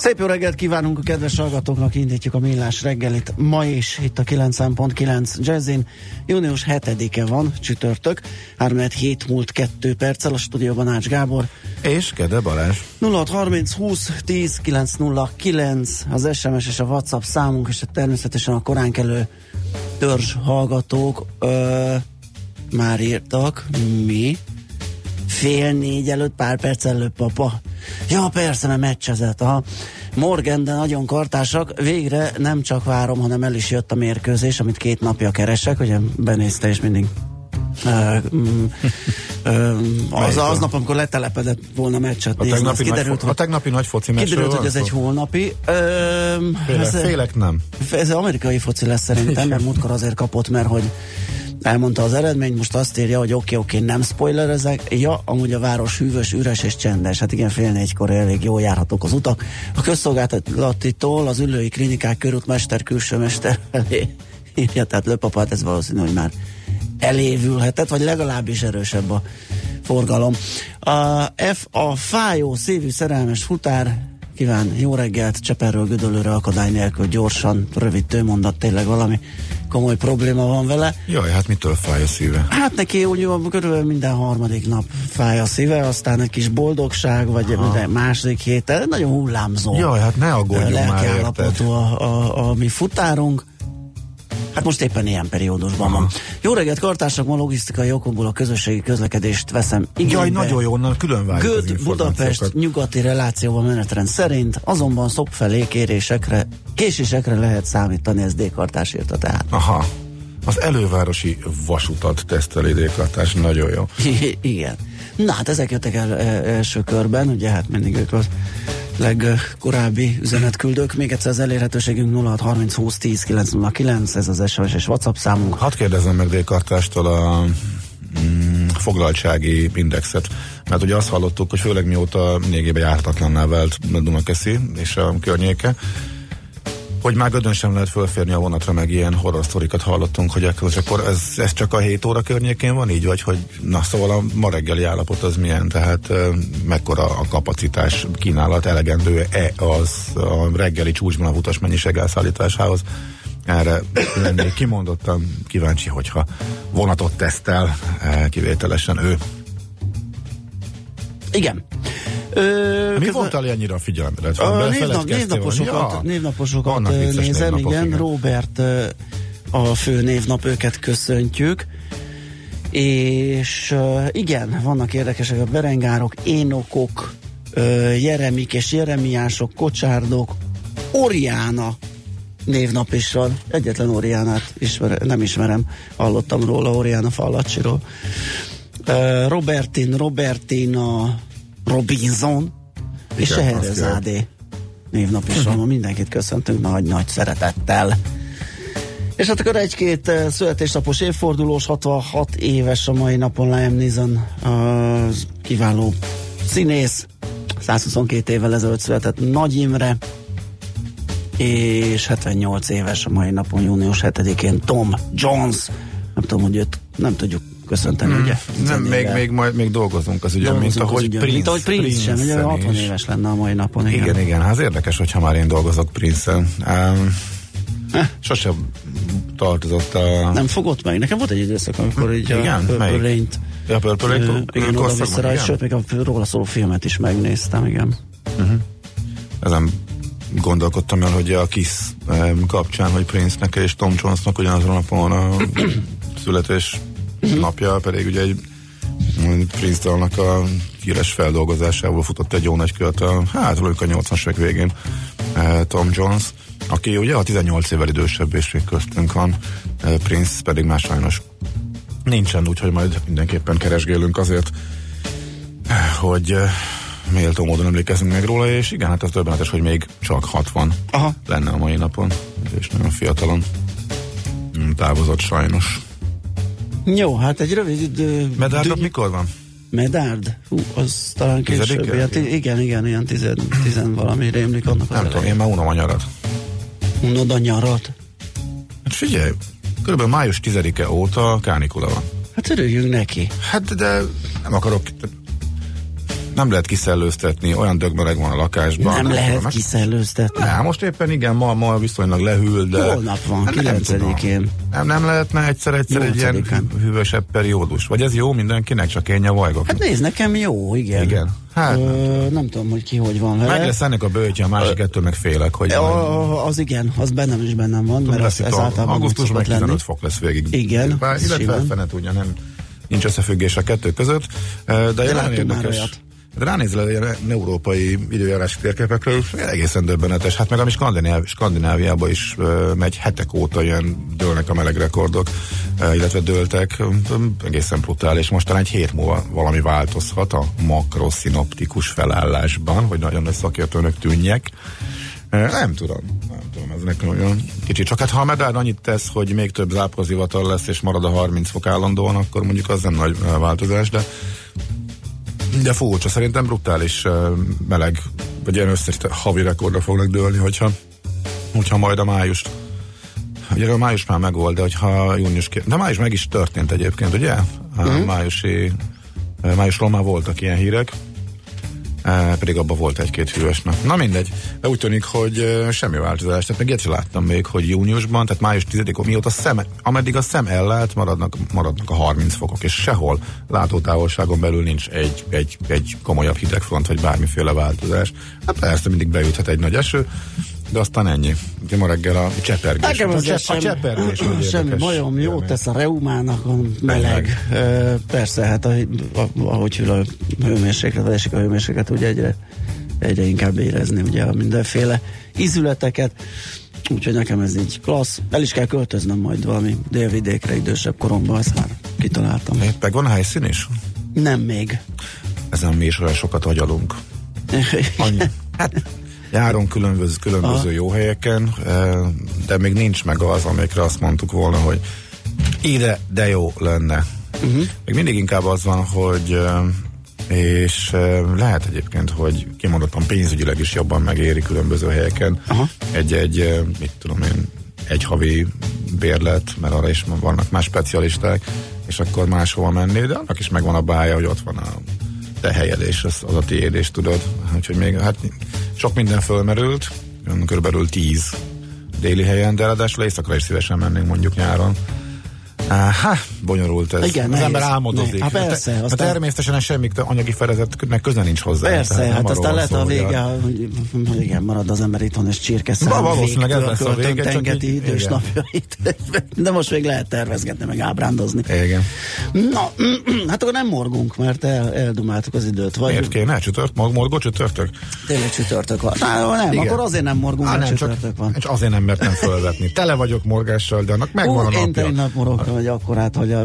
Szép jó reggelt kívánunk a kedves hallgatóknak, indítjuk a millás reggelit. Ma is itt a 9.9 Jazzin. Június 7-e van, csütörtök. 3 7 múlt 2 perccel a stúdióban Ács Gábor. És Kede Balázs. 0630 20 10 909 az SMS és a WhatsApp számunk, és természetesen a koránkelő törzs hallgatók ö, már írtak. Mi? Fél négy előtt, pár perc előtt, papa. Ja, persze, mert meccsezett. Aha. Morgan, de nagyon kartásak. Végre nem csak várom, hanem el is jött a mérkőzés, amit két napja keresek. Ugye benézte, és mindig um, um, az aznap, amikor letelepedett volna meccset A nézni, az tegnapi, kiderült, nagy, a tegnapi nagy foci kiderült, hogy ez egy holnapi. Um, Félek, ez, félek nem. ez amerikai foci lesz szerintem, mert múltkor azért kapott, mert hogy elmondta az eredmény, most azt írja, hogy oké, okay, oké, okay, nem spoilerezek. Ja, amúgy a város hűvös, üres és csendes. Hát igen, fél négykor elég jól járhatók az utak. A közszolgáltatitól az ülői klinikák körútmester, külső mester elé írja, tehát löpapát, ez valószínű, hogy már elévülhetett, vagy legalábbis erősebb a forgalom. A F a fájó, szívű, szerelmes futár kíván jó reggelt, Cseperről Gödöllőre akadály nélkül gyorsan, rövid tőmondat, tényleg valami komoly probléma van vele. Jaj, hát mitől fáj a szíve? Hát neki úgy van, körülbelül minden harmadik nap fáj a szíve, aztán egy kis boldogság, vagy Aha. minden második héten, nagyon hullámzó. Jaj, hát ne aggódjunk már, érted? a, a, a mi futárunk. Hát most éppen ilyen periódusban van. Jó reggelt, kartársak, ma logisztikai okokból a közösségi közlekedést veszem igénybe. Jaj, nagyon jó, onnan külön Göd. Budapest nyugati relációban menetrend szerint, azonban szop felé kérésekre, késésekre lehet számítani, ez D-kartás írta tehát. Aha. Az elővárosi vasutat teszteli dékartás, nagyon jó. Igen. Na hát ezek jöttek el e, első körben, ugye hát mindig ők a legkorábbi üzenetküldők. Még egyszer az elérhetőségünk 0630 20 10 909, ez az SMS és WhatsApp számunk. Hadd kérdezzem meg dékartástól a mm, foglaltsági indexet, mert ugye azt hallottuk, hogy főleg mióta lényegében jártatlanná vált Dunakeszi és a környéke, hogy már gödön sem lehet fölférni a vonatra, meg ilyen horror sztorikat hallottunk, hogy akkor, akkor ez, ez csak a 7 óra környékén van így, vagy hogy na szóval a ma reggeli állapot az milyen, tehát mekkora a kapacitás kínálat, elegendő-e az a reggeli csúcsban a utas mennyiség elszállításához. Erre lennék kimondottan kíváncsi, hogyha vonatot tesztel eh, kivételesen ő. Igen. Ö, Mi közben- voltál ennyire a figyelemre? A névnap, névnaposokat, névnaposokat ö, vicces nézem, névnapok, igen, igen. Robert a fő névnap, őket köszöntjük. És igen, vannak érdekesek a berengárok, énokok, Jeremik és Jeremiások, kocsárdok, Oriána névnap is van. Egyetlen Oriánát ismer, nem ismerem, hallottam róla, Oriána Fallacsiról. Ö, Robertin, Robertina, Robinson, és Igen, azt Scheherazade névnap is van, ma mindenkit köszöntünk nagy-nagy szeretettel. És hát akkor egy-két eh, születésnapos évfordulós, 66 éves a mai napon Liam Neeson, az kiváló színész, 122 évvel ezelőtt született Nagy Imre, és 78 éves a mai napon, június 7-én Tom Jones. Nem tudom, hogy őt nem tudjuk köszönteni, ugye? Hmm. Nem, még, még, majd még dolgozunk az mint Dolgozunk az ahogy ügyön. Prince. Mint ahogy Prince, sem, ugye Prince-en 60 is. éves lenne a mai napon. Igen, igen, hát ez érdekes, hogyha már én dolgozok Prince-en. Um, sosem tartozott a... Nem fogott meg. Nekem volt egy időszak, amikor így Igen? a? Rain-t Ja, ö, igen, oda vissza rá, igen? sőt, még a róla szóló filmet is megnéztem, igen. Ezen gondolkodtam el, hogy a Kiss kapcsán, hogy Prince-nek és Tom Jonesnak ugyanazon a napon a születés napja, pedig ugye egy Prince dalnak a híres feldolgozásával futott egy jó nagy kört a, hát a 80-as évek végén eh, Tom Jones, aki ugye a 18 évvel idősebb és még köztünk van, eh, Prince pedig már sajnos nincsen, úgyhogy majd mindenképpen keresgélünk azért, hogy eh, méltó módon emlékezünk meg róla, és igen, hát az döbbenetes, hogy még csak 60 Aha. lenne a mai napon, és nagyon fiatalon mm, távozott sajnos. Jó, hát egy rövid idő... Medárdnak dű- mikor van? Medárd? Hú, az talán később. Ti- igen, igen, ilyen tizen, tizen valami rémlik annak Nem tudom, én már unom a nyarat. Unod a nyarat. Hát figyelj, körülbelül május 10-e óta kánikula van. Hát örüljünk neki. Hát de nem akarok, nem lehet kiszellőztetni, olyan dögmeleg van a lakásban. nem lehet tudom, ezt- kiszellőztetni. Nem, most éppen igen, ma, ma viszonylag lehűl, de... Holnap van, Hát nem tudom. 9-én. Nem, nem lehetne egyszer-egyszer egy ilyen 8-án. hűvösebb periódus? Vagy ez jó mindenkinek, csak én nyavajgok? Hát nézd, nekem jó, igen. Igen. Hát, nem Ö, nem tudom, hogy ki hogy van vele. Meg lesz ennek a bőtje, a másik ettől meg félek, hogy majd- A, az igen, az bennem is bennem van, mert lesz az, ez a- általában augusztusban szokott 15 lenni. fok lesz végig. Igen, Bár, illetve fene tudja, nem, nincs összefüggés a kettő között, de, de már érdekes. De ránézel ilyen európai időjárási térképekre, egészen döbbenetes. Hát meg ami Skandináv, Skandináviában is uh, megy hetek óta ilyen dőlnek a meleg rekordok, illetve dőltek, um, egészen brutális. Most talán egy hét múlva valami változhat a makroszinoptikus felállásban, hogy nagyon nagy szakértőnök tűnjek. Nem tudom, nem tudom, ez nekem olyan kicsit. Csak hát ha a medál annyit tesz, hogy még több záporzivatal lesz, és marad a 30 fok állandóan, akkor mondjuk az nem nagy változás, de de furcsa, szerintem brutális meleg, vagy ilyen összes havi rekordra fognak dőlni, hogyha, hogyha majd a május Ugye a május már megvolt, de hogyha június... De május meg is történt egyébként, ugye? Mhm. májusi... Májusról már voltak ilyen hírek, pedig abban volt egy-két hűvös nap. Na mindegy, de úgy tűnik, hogy semmi változás. Tehát meg ilyet sem láttam még, hogy júniusban, tehát május 10-én, mióta szem, ameddig a szem ellát, maradnak, maradnak a 30 fokok, és sehol látótávolságon belül nincs egy, egy, egy komolyabb hidegfront, vagy bármiféle változás. Hát persze mindig beüthet egy nagy eső, de aztán ennyi. Ugye ma reggel a csepergés. Nekem a, csepp, a csepergés. semmi bajom, élmény. tesz a reumának, a meleg. Ö, persze, hát a, a, ahogy hűl a hőmérséklet, esik a hőmérséklet, ugye egyre, egyre inkább érezni ugye a mindenféle ízületeket. Úgyhogy nekem ez így klassz. El is kell költöznöm majd valami délvidékre idősebb koromban, ezt már kitaláltam. Itt meg van helyszín is? Nem még. Ezen mi is olyan sokat agyalunk. Annyi. Hát, járunk különböző, különböző jó helyeken, eh, de még nincs meg az, amikre azt mondtuk volna, hogy ide, de jó lenne. Uh-huh. Még mindig inkább az van, hogy eh, és eh, lehet egyébként, hogy kimondottan pénzügyileg is jobban megéri különböző helyeken Aha. egy-egy, mit tudom én, egy havi bérlet, mert arra is vannak más specialisták, és akkor máshova menni, de annak is megvan a bája, hogy ott van a te helyed, és az, az a tiéd, és tudod, úgyhogy még hát sok minden fölmerült, körülbelül tíz déli helyen, de ráadásul éjszakra is szívesen mennénk mondjuk nyáron. Há, bonyolult ez. Igen, az ember álmodozik. Ne- hát persze, Hát aztán- természetesen semmi anyagi fedezetnek köze nincs hozzá. Persze, Tehát hát aztán lehet a vége, hogy, igen, marad az ember itthon, és csirkeszám Va- valószínűleg ez lesz a vége, csak tengeti idős napjait. De most még lehet tervezgetni, meg ábrándozni. Igen. Na, hát akkor nem morgunk, mert el, eldumáltuk az időt. Vagy Miért kéne? Csütört? Morgó csütörtök? tényleg csütörtök van. Na, nem, Igen. akkor azért nem morgunk, mert nem, csütörtök van. csak azért nem mertem fölvetni. Tele vagyok morgással, de annak megvan Ú, a én napja. tegnap morogtam egy akkorát, hogy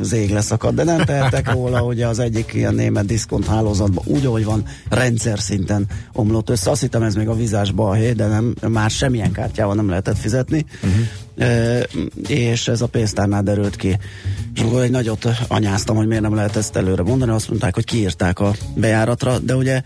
az ég leszakad, de nem tehetek róla, hogy az egyik ilyen német diszkont hálózatban úgy, ahogy van, rendszer szinten omlott össze. Azt hittem ez még a vizás balhé, de nem, már semmilyen kártyával nem lehetett fizetni. Uh-huh. E, és ez a pénztárnál derült ki. És akkor egy nagyot anyáztam, hogy miért nem lehet ezt előre mondani. Azt mondták, hogy kiírták a bejáratra, de ugye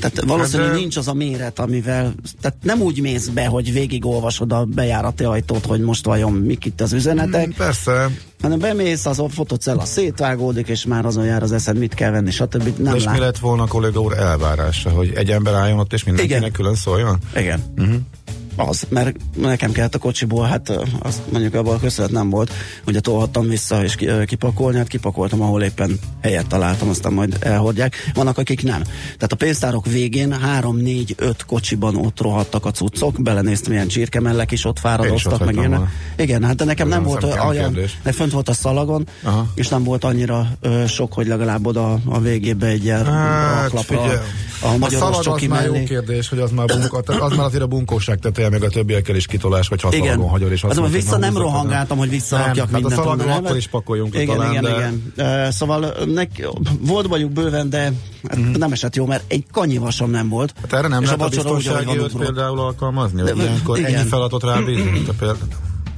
tehát valószínűleg Hát, de- nincs az a méret, amivel, tehát nem úgy mész be, hogy végigolvasod a bejárati ajtót, hogy most vajon mik itt az üzenetek, Mm, Persze, hanem bemész, az a fotocella szétvágódik, és már azon jár az eszed, mit kell venni, stb. de Nem és mi lát. lett volna a kolléga úr elvárása, hogy egy ember álljon ott, és mindenkinek Igen. külön szóljon? Igen. Uh-huh. Az, mert nekem kellett a kocsiból, hát ö, azt mondjuk abban a köszönet nem volt, hogy tolhattam vissza és kipakolni, hát kipakoltam, ahol éppen helyet találtam, aztán majd elhordják. Vannak, akik nem. Tehát a pénztárok végén 3-4-5 kocsiban ott rohadtak a cuccok, belenéztem, ilyen csirkemellek is ott is fáradoztak, ott meg ilyenek. Igen, hát de nekem nem nem volt szemkem olyan, de fönt volt a szalagon, Aha. és nem volt annyira ö, sok, hogy legalább oda a végébe egy ilyen Hát, raklapra a a magyaros szalag az csoki már jó kérdés, hogy az már, bunka, tehát az már azért a bunkóság teteje, meg a többiekkel is kitolás, vagy ha a Igen. hagyod, és Hát, azt de mondod, vissza hogy nem rohangáltam, hogy visszarakjak nem, mindent. Hát a szalagon akkor is pakoljunk igen, talán, igen, de... igen. Uh, szóval nek, volt bajuk bőven, de hát Mhm. nem esett jó, mert egy kanyivasom nem volt. Hát erre nem és lehet a ahogy biztonsági például alkalmazni? Vagy ilyenkor ennyi feladatot rábízni?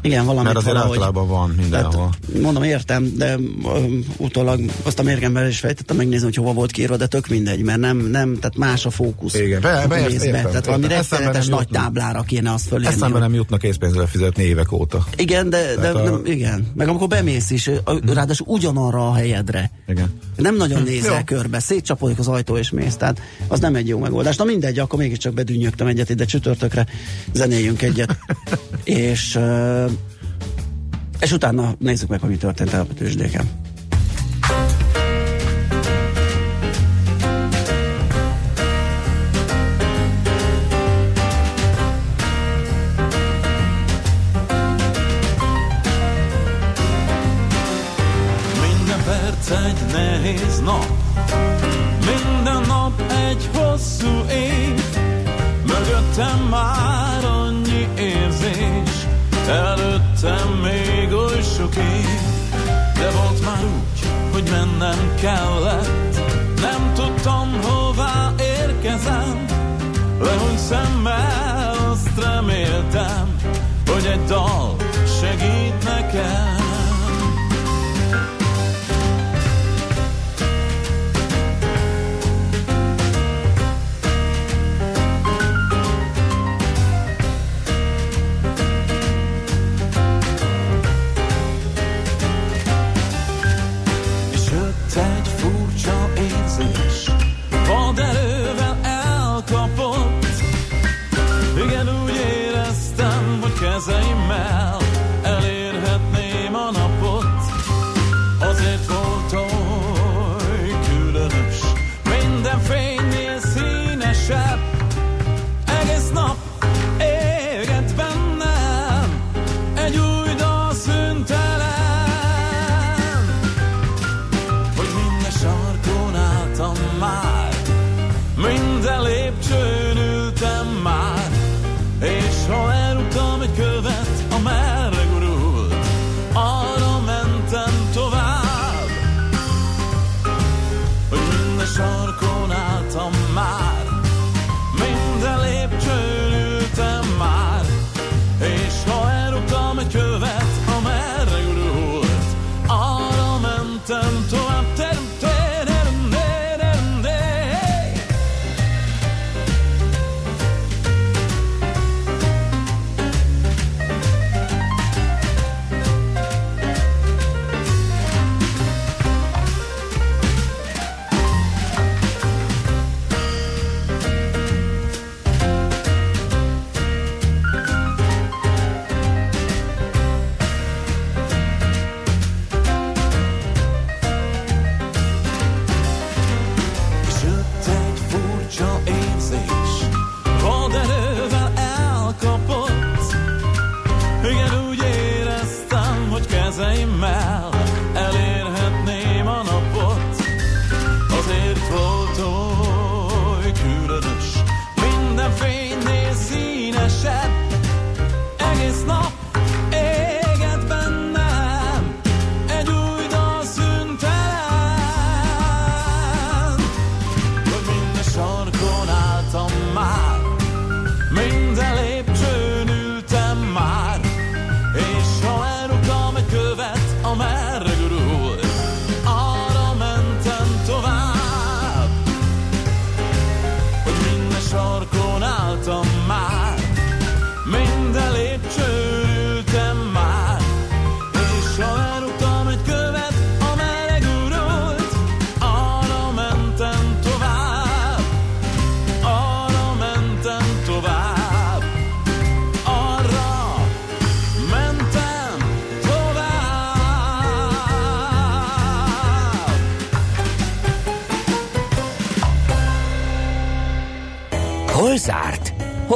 Igen, valamit mert azért valahogy. általában van mindenhol. Tehát, mondom, értem, de um, utólag azt a mérgember is fejtettem megnézni, hogy hova volt kiírva, de tök mindegy, mert nem, nem tehát más a fókusz. Igen, be- be- értem, tehát értem. valami rettenetes nagy jutna. táblára kéne azt fölírni. Eszembe nem jutna készpénzre fizetni évek óta. Igen, de, de a- nem, igen. Meg amikor bemész is, ö, ráadásul ugyanarra a helyedre. Igen. Nem nagyon nézel Jó. körbe, szétcsapódik az ajtó és mész, tehát az nem egy jó megoldás. Na mindegy, akkor mégiscsak bedűnyögtem egyet ide csütörtökre, zenéljünk egyet, és, ö, és utána nézzük meg, hogy mi történt el a tőzsdéken. Perc egy nehéz nap Minden nap egy hosszú év Mögöttem már Hogy egy dal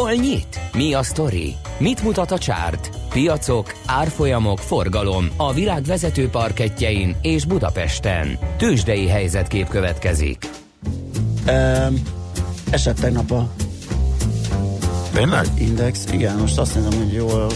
Hol nyit? Mi a sztori? Mit mutat a csárt? Piacok, árfolyamok, forgalom a világ vezető parketjein és Budapesten. Tősdei helyzetkép következik. Um, esett tegnap a Tényleg? index. Igen, most azt nézem, hogy jól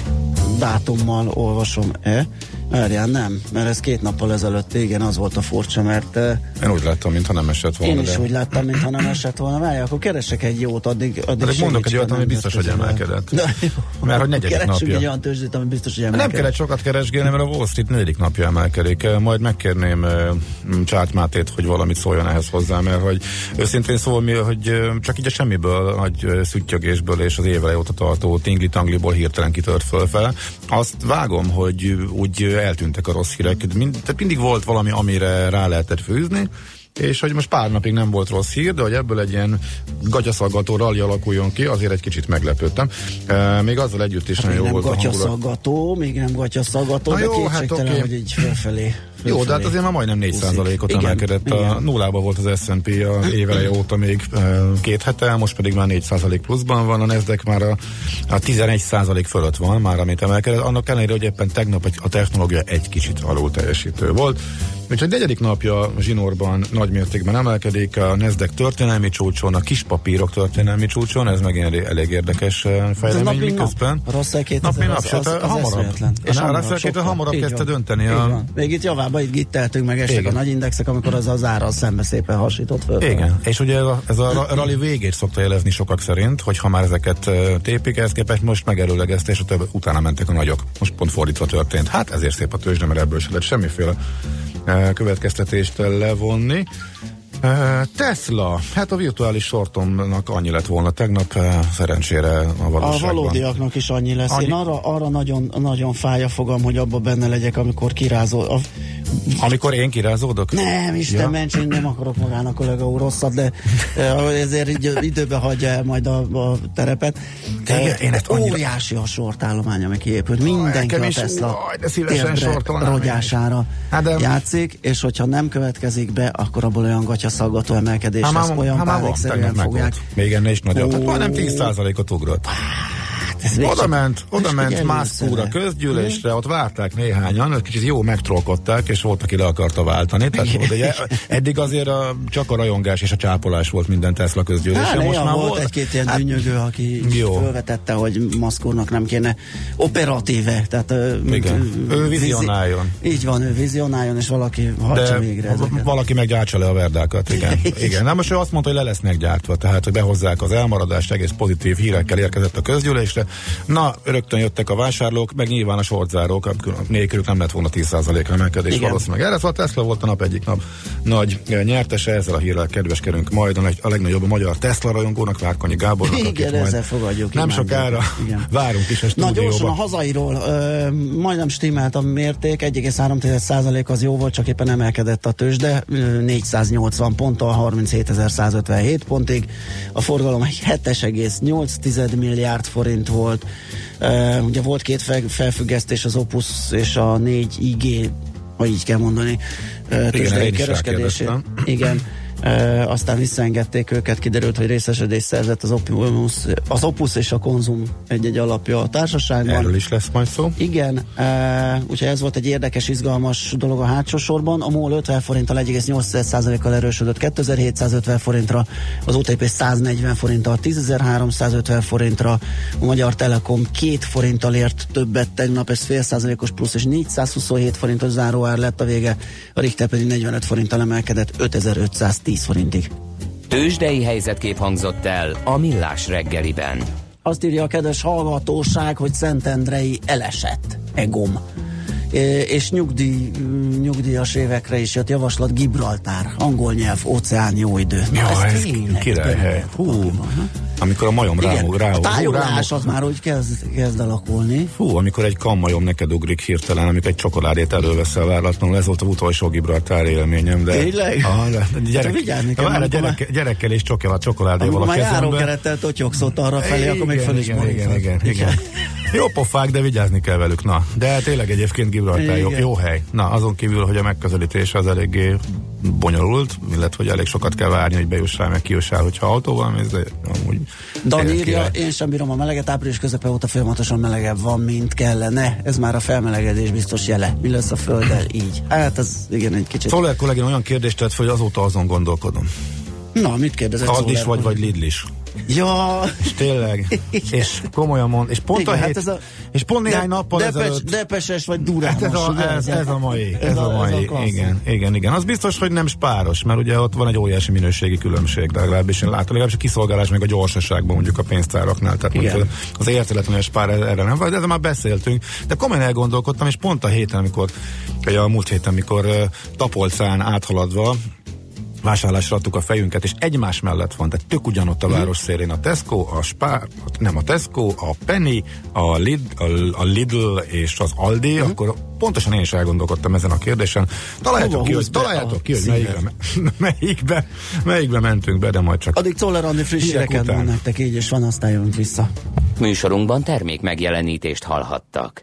dátummal olvasom-e. Várjál, nem, mert ez két nappal ezelőtt, igen, az volt a furcsa, mert uh, Én úgy láttam, mintha nem esett volna. én is de... úgy láttam, mintha nem esett volna. Várj, akkor keresek egy jót, addig, addig De mondok egy olyat, ami biztos, hogy emelkedett. Na, jó. Mert hogy negyedik napja. egy olyan tőzsdét, ami biztos, hogy Nem emelkedik. kellett sokat keresgélni, mert a Wall Street negyedik napja emelkedik. Majd megkérném uh, Csárt Mátét, hogy valamit szóljon ehhez hozzá, mert hogy őszintén szól, mi, hogy csak így a semmiből, nagy szüttyögésből és az évele óta tartó tingli-tangliból hirtelen kitört fölfele. Azt vágom, hogy úgy eltűntek a rossz hírek. Mind, tehát mindig volt valami, amire rá lehetett fűzni, és hogy most pár napig nem volt rossz hír, de hogy ebből egy ilyen gatyaszaggató rally alakuljon ki, azért egy kicsit meglepődtem. Uh, még azzal együtt is Hát nagyon jó nem volt a hangulat. még nem gatyaszaggató, Na de jó, hát kétségtelen, oké. hogy így felfelé. Jó, de hát azért már majdnem 4%-ot úszik. emelkedett. Igen, A nullába volt az S&P a éveleje óta még két hete, most pedig már 4% pluszban van, a Nasdaq már a, a 11% fölött van, már amit emelkedett. Annak ellenére, hogy éppen tegnap a technológia egy kicsit alul teljesítő volt. Úgyhogy negyedik napja zsinórban nagy mértékben emelkedik, a Nasdaq történelmi csúcson, a kispapírok történelmi csúcson, ez megint elég, érdekes fejlemény, miközben. nap. A rossz el 2000 Nap, mint nap, az, az, az hamarabb. eszméletlen. A Russell 2000 sokkal. hamarabb kezdte dönteni Így a-. Még itt javába itt gitteltünk, meg estek Igen. a nagy indexek, amikor az az ára szembe szépen hasított föl. Igen, és ugye ez a, ez a rally végét szokta jelezni sokak szerint, hogy ha már ezeket tépik, ehhez képest most megerőlegezte, és a több, utána mentek a nagyok. Most pont fordítva történt. Hát ezért szép a tőzsde, mert ebből se lehet semmiféle következtetést levonni. Tesla, hát a virtuális sortomnak annyi lett volna tegnap, szerencsére a A valóságban. valódiaknak is annyi lesz. Annyi. Én arra, arra nagyon, nagyon fáj a fogam, hogy abba benne legyek, amikor kirázol. A, Amikor én kirázódok? nem, Isten Ja. ments, én nem akarok magának kollega úr rosszat, de ezért így, időbe hagyja el majd a, a terepet. Eh, én ezt annyira- Óriási a sortállomány, ami kiépült. Mindenki a Tesla térdre rogyására Hát de- játszik, és hogyha nem következik be, akkor abból olyan gatyaszaggató emelkedés lesz, már, olyan tegnap meg fogják. volt. Még ennél is nagyobb. Hát majdnem 10%-ot ugrott. Még Oda ment, oda ment figyelj Musk úr a össze. közgyűlésre, ott várták néhányan, egy kicsit jó megtrollkodták, és volt, aki le akarta váltani. Tehát volt, ugye, eddig azért a, csak a rajongás és a csápolás volt minden Tesla közgyűlésen. Hát, most már volt egy-két ilyen hát, dűnyögő, aki Jó. felvetette, hogy Musk úrnak nem kéne operatíve, tehát Igen. Ő vizionáljon. Így van, ő vizionáljon, és valaki de végre ezeket. valaki meggyártsa le a verdákat, igen. igen. Na most ő azt mondta, hogy le lesznek gyártva, tehát hogy behozzák az elmaradást, egész pozitív hírekkel érkezett a közgyűlésre. Na, rögtön jöttek a vásárlók, meg nyilván a sortzárók, nélkülük nem lett volna 10%-ra emelkedés Igen. valószínűleg. Erre szóval Tesla volt a nap egyik nap nagy eh, nyertese, ezzel a hírrel kedveskedünk majd a, nagy- a legnagyobb magyar Tesla rajongónak, Várkonyi Gábornak. Igen, ezzel fogadjuk. Nem sokára Igen. várunk is a Na stúdióba. gyorsan a hazairól, ö, majdnem stimmelt a mérték, 1,3% az jó volt, csak éppen emelkedett a tőzsde, ö, 480 ponttal, 37.157 pontig. A forgalom egy 7,8 milliárd forint volt. Ö, ugye volt két fel, felfüggesztés, az Opus és a 4 IG, ha így kell mondani, ö, tőzsdei rákérdeztem. Igen. Uh, aztán visszaengedték őket, kiderült, hogy részesedés szerzett az Opus, az Opus és a Konzum egy-egy alapja a társaságban. Erről is lesz majd szó. Igen, uh, úgyhogy ez volt egy érdekes, izgalmas dolog a hátsó sorban. A MOL 50 forinttal 1,8%-kal erősödött 2750 forintra, az OTP 140 forinttal 10.350 forintra, a Magyar Telekom 2 forinttal ért többet tegnap, ez fél százalékos plusz, és 427 forintos záróár lett a vége, a Richter pedig 45 forinttal emelkedett 5510 forintig. Tősdei helyzetkép hangzott el a Millás reggeliben. Azt írja a kedves hallgatóság, hogy Szentendrei elesett. Egom. É, és nyugdíj, nyugdíjas évekre is jött javaslat Gibraltár, angol nyelv, óceán, jó idő. Na, Ja, ez tényleg királyhely. tényleg Hú? Amikor a majom Igen, rámog, a rámog, az már úgy kezd, kezd alakulni. Fú, amikor egy kammajom neked ugrik hirtelen, amikor egy csokoládét előveszel váratlanul, ez volt a utolsó Gibraltár élményem, de... Tényleg? Ah, de, gyerek, vigyázni kell, várj, amikor gyerek, gyerekkel és csokoládé, csokoládéval a Már kezemben. járókerettel totyogsz ott arra felé, akkor még föl is igen, igen, igen, igen. Jó pofák, de vigyázni kell velük, na. De tényleg egyébként Gibraltar jó, jó hely. Na, azon kívül, hogy a megközelítés az eléggé bonyolult, illetve hogy elég sokat kell várni, hogy bejussál, meg kijussál, hogyha autóval mész, de amúgy Dan írja, én sem bírom a meleget, április közepe óta folyamatosan melegebb van, mint kellene. Ez már a felmelegedés biztos jele. Mi lesz a földdel így? Hát ez igen egy kicsit. Szoller kollégén olyan kérdést tett hogy azóta azon gondolkodom. Na, mit kérdezett Kald is vagy, vagy Lidl is? Ja. És tényleg, és komolyan mond, és pont Igen, a hát hét, hát ez a, és pont néhány de, nappal depes, ezelőtt... Depeses vagy durános. Hát ez, a, ez, ez, a mai, ez, ez a, a mai, ez a igen, igen, igen. Az biztos, hogy nem spáros, mert ugye ott van egy óriási minőségi különbség, de legalábbis én látom, legalábbis a kiszolgálás meg a gyorsaságban mondjuk a pénztáraknál, tehát igen. az érteletlen, spár erre nem van, de ezzel már beszéltünk, de komolyan elgondolkodtam, és pont a héten, amikor, a múlt héten, amikor uh, Tapolcán áthaladva vásárlásra adtuk a fejünket, és egymás mellett van, tehát tök ugyanott a mhm. város szélén a Tesco, a Spar, nem a Tesco, a Penny, a, Lid, a, a Lidl és az Aldi, uh-huh. akkor pontosan én is elgondolkodtam ezen a kérdésen. Találjátok ki, hogy, találjátok ki, hogy melyikbe, melyikbe, melyikbe mentünk be, de majd csak... Addig Czoller Andi friss híreket mond nektek, így és van, aztán jövünk vissza. Műsorunkban termék megjelenítést hallhattak.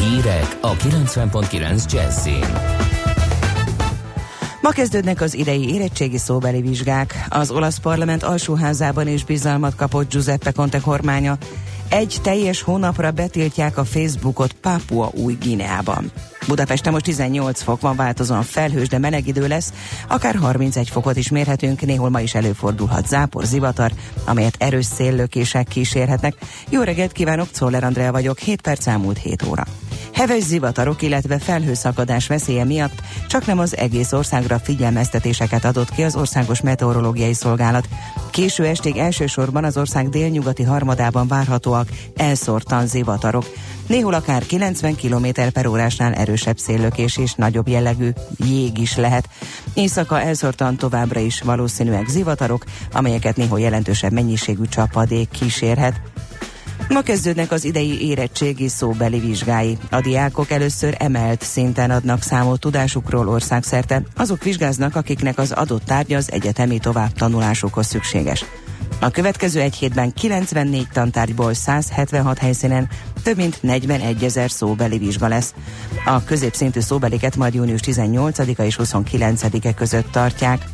Hírek a 90.9 Jazzin. Ma kezdődnek az idei érettségi szóbeli vizsgák. Az olasz parlament alsóházában is bizalmat kapott Giuseppe Conte kormánya. Egy teljes hónapra betiltják a Facebookot Papua új Gineában. Budapesten most 18 fok van, változóan felhős, de meleg idő lesz, akár 31 fokot is mérhetünk, néhol ma is előfordulhat zápor, zivatar, amelyet erős széllökések kísérhetnek. Jó reggelt kívánok, Czoller Andrea vagyok, 7 perc elmúlt 7 óra. Heves zivatarok, illetve felhőszakadás veszélye miatt csak nem az egész országra figyelmeztetéseket adott ki az Országos Meteorológiai Szolgálat. Késő estig elsősorban az ország délnyugati harmadában várhatóak elszórtan zivatarok. Néhol akár 90 km per órásnál erősebb széllökés és nagyobb jellegű jég is lehet. Éjszaka elszórtan továbbra is valószínűek zivatarok, amelyeket néhol jelentősebb mennyiségű csapadék kísérhet. Ma kezdődnek az idei érettségi szóbeli vizsgái. A diákok először emelt szinten adnak számot tudásukról országszerte. Azok vizsgáznak, akiknek az adott tárgya az egyetemi továbbtanulásukhoz szükséges. A következő egy hétben 94 tantárgyból 176 helyszínen több mint 41 ezer szóbeli vizsga lesz. A középszintű szóbeliket majd június 18-a és 29-e között tartják.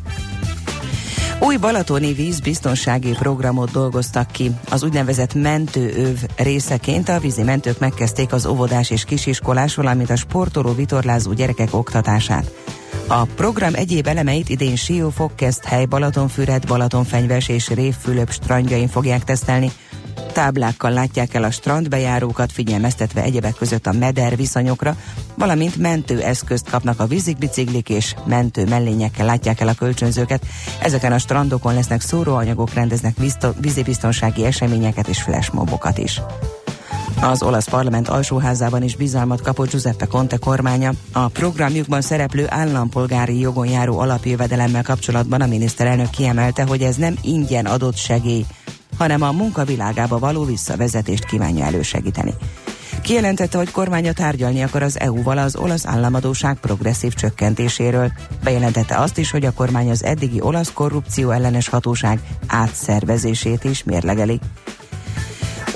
Új balatoni vízbiztonsági programot dolgoztak ki. Az úgynevezett mentőöv részeként a vízi mentők megkezdték az óvodás és kisiskolás, valamint a sportoló vitorlázó gyerekek oktatását. A program egyéb elemeit idén Siófok, Keszthely, Balatonfüred, Balatonfenyves és Révfülöp strandjain fogják tesztelni, táblákkal látják el a strandbejárókat, figyelmeztetve egyebek között a meder viszonyokra, valamint mentőeszközt kapnak a vízikbiciklik és mentő mellényekkel látják el a kölcsönzőket. Ezeken a strandokon lesznek szóróanyagok, rendeznek vízibiztonsági eseményeket és flashmobokat is. Az olasz parlament alsóházában is bizalmat kapott Giuseppe Conte kormánya. A programjukban szereplő állampolgári jogon járó alapjövedelemmel kapcsolatban a miniszterelnök kiemelte, hogy ez nem ingyen adott segély, hanem a munkavilágába való visszavezetést kívánja elősegíteni. Kijelentette, hogy kormánya tárgyalni akar az EU-val az olasz államadóság progresszív csökkentéséről. Bejelentette azt is, hogy a kormány az eddigi olasz korrupció ellenes hatóság átszervezését is mérlegeli.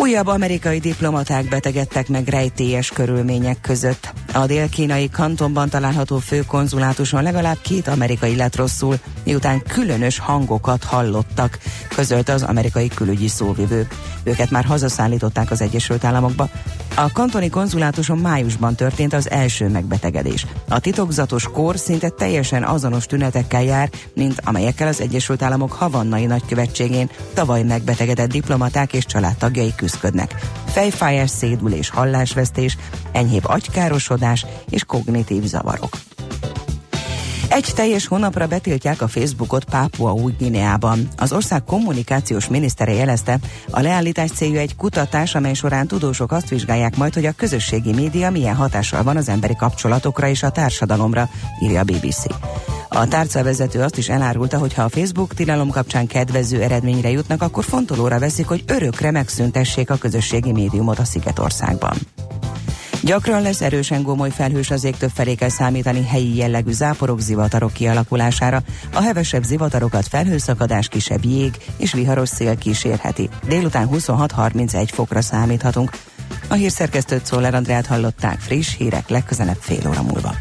Újabb amerikai diplomaták betegedtek meg rejtélyes körülmények között. A dél-kínai kantonban található főkonzulátuson legalább két amerikai lett rosszul, miután különös hangokat hallottak, közölte az amerikai külügyi szóvivő. Őket már hazaszállították az Egyesült Államokba. A kantoni konzulátuson májusban történt az első megbetegedés. A titokzatos kor szinte teljesen azonos tünetekkel jár, mint amelyekkel az Egyesült Államok havannai nagykövetségén tavaly megbetegedett diplomaták és családtagjai küzdködnek. Fejfájás, szédülés, hallásvesztés, enyhébb agykárosodás és kognitív zavarok. Egy teljes hónapra betiltják a Facebookot Pápua új Guineában. Az ország kommunikációs minisztere jelezte, a leállítás célja egy kutatás, amely során tudósok azt vizsgálják majd, hogy a közösségi média milyen hatással van az emberi kapcsolatokra és a társadalomra, írja a BBC. A tárcavezető azt is elárulta, hogy ha a Facebook tilalom kapcsán kedvező eredményre jutnak, akkor fontolóra veszik, hogy örökre megszüntessék a közösségi médiumot a Szigetországban. Gyakran lesz erősen gomoly felhős az ég, felé kell számítani helyi jellegű záporok, zivatarok kialakulására. A hevesebb zivatarokat felhőszakadás, kisebb jég és viharos szél kísérheti. Délután 26-31 fokra számíthatunk. A hírszerkesztőt Szoller Andrát hallották friss hírek legközelebb fél óra múlva.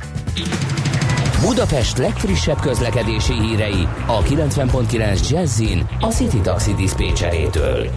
Budapest legfrissebb közlekedési hírei a 90.9 Jazzin a City Taxi Dispécsejétől.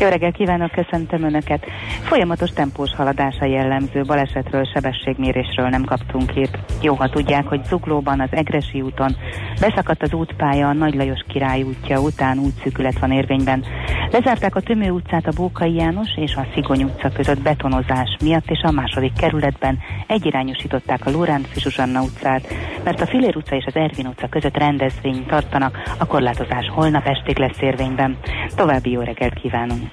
Jó reggel kívánok, köszöntöm Önöket. Folyamatos tempós haladása jellemző balesetről, sebességmérésről nem kaptunk hírt. Jó, ha tudják, hogy Zuglóban, az Egresi úton beszakadt az útpálya a Nagy Lajos király útja után útszűkület van érvényben. Lezárták a Tömő utcát a Bókai János és a Szigony utca között betonozás miatt, és a második kerületben egyirányosították a Lóránt Zsuzsanna utcát, mert a Filér utca és az Ervin utca között rendezvény tartanak, a korlátozás holnap estig lesz érvényben. További jó reggelt kívánunk!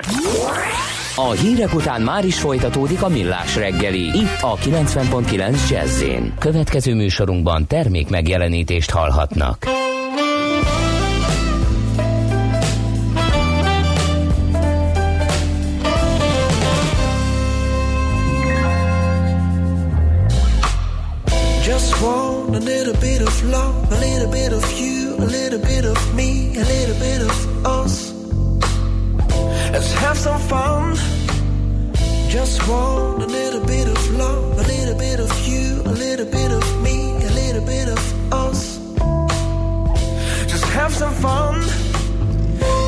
A hírek után már is folytatódik a millás reggeli. Itt a 90.9 jazz Következő műsorunkban termék megjelenítést hallhatnak. Just want a little bit of love, a little bit of you, a little bit of me, Have some fun. Just want a little bit of love, a little bit of you, a little bit of me, a little bit of us. Just have some fun.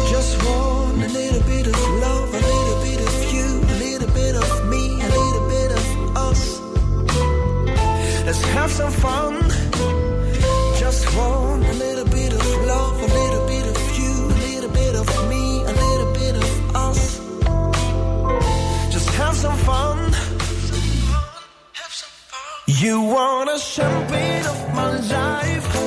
Just want a little bit of love, a little bit of you, a little bit of me, a little bit of us. Let's have some fun. Some fun. You wanna champagne of my life.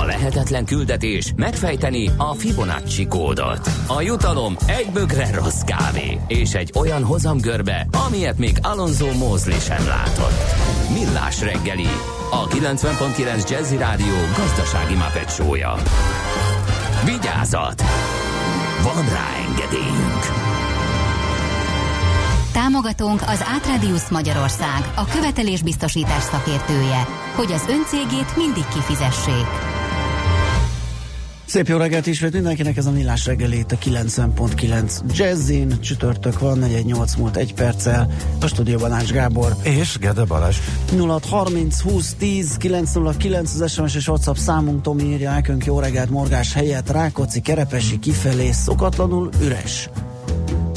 A lehetetlen küldetés megfejteni a Fibonacci kódot. A jutalom egy bögre rossz kávé és egy olyan hozamgörbe, amilyet még Alonso Mózli sem látott. Millás reggeli, a 90.9 Jazzy Rádió gazdasági mapetsója. Vigyázat! Van rá engedélyünk! Támogatónk az Átradius Magyarország, a követelésbiztosítás szakértője, hogy az öncégét mindig kifizessék. Szép jó reggelt ismét mindenkinek, ez a millás reggelét a 90.9 Jazzin, csütörtök van, 418 múlt egy perccel, a stúdióban Ács Gábor. És Gede Balázs. 0630 20 10 909 az SMS és WhatsApp számunk, Tomi írja nekünk jó reggelt, morgás helyett, Rákóczi, Kerepesi kifelé szokatlanul üres.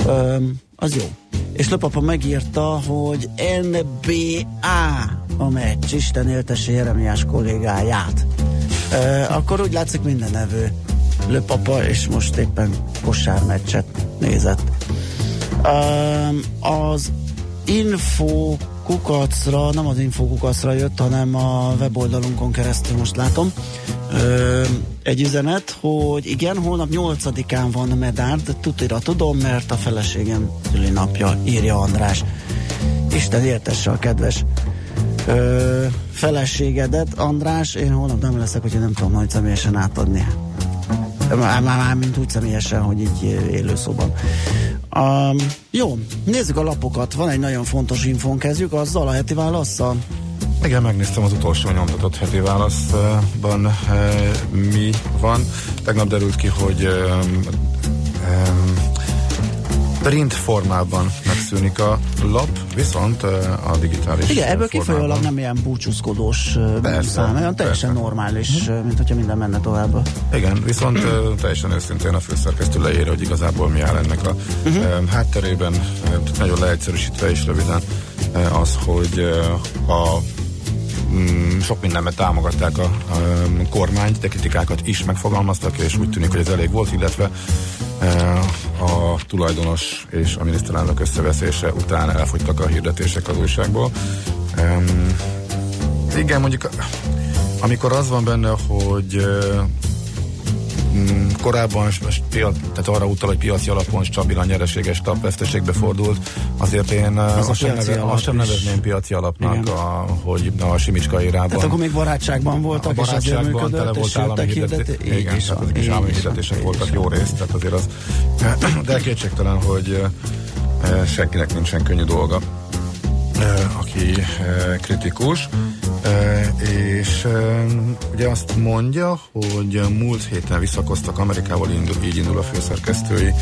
Öm, az jó. És Löpapa megírta, hogy NBA a meccs, Isten éltesse Jeremiás kollégáját. Akkor úgy látszik minden nevű löpapa, és most éppen kosármeccset nézett. Az info kukacra, nem az info kukacra jött, hanem a weboldalunkon keresztül most látom. Ö, egy üzenet, hogy igen, holnap 8-án van Medárd, tutira tudom, mert a feleségem napja, írja András. Isten értesse a kedves ö, feleségedet, András, én holnap nem leszek, hogyha nem tudom majd személyesen átadni. Már, már, már mint úgy személyesen, hogy így élőszóban. Um, jó, nézzük a lapokat. Van egy nagyon fontos infón, kezdjük azzal a heti válaszsal. Igen, megnéztem az utolsó nyomtatott heti válaszban mi van. Tegnap derült ki, hogy e, e, print formában megszűnik a lap, viszont a digitális Igen, ebből formában. kifolyólag nem ilyen búcsúzkodós persze, szám, olyan teljesen persze. normális, hm. mint hogyha minden menne tovább. Igen, viszont teljesen őszintén a főszerkesztő leírja, hogy igazából mi áll ennek a uh-huh. hátterében, nagyon leegyszerűsítve és röviden az, hogy a sok mindenben támogatták a, a kormányt, de kritikákat is megfogalmaztak, és úgy tűnik, hogy ez elég volt, illetve a tulajdonos és a miniszterelnök összeveszése után elfogytak a hirdetések az újságból. Igen, mondjuk amikor az van benne, hogy Mm, korábban piac, tehát arra utal, hogy piaci alapon stabilan nyereséges tapveszteségbe fordult, azért én az azt, sem, neve, azt sem nevezném piaci alapnak, a, hogy a Simicska érában. Tehát akkor még barátságban voltak, a barátságban és azért tele volt állami hirdetés. Igen, is, tehát is állami hirdetések voltak jó részt, tehát azért az, de kétségtelen, hogy senkinek nincsen könnyű dolga aki kritikus, és ugye azt mondja, hogy múlt héten visszakoztak Amerikával, indul, így indul a főszerkesztői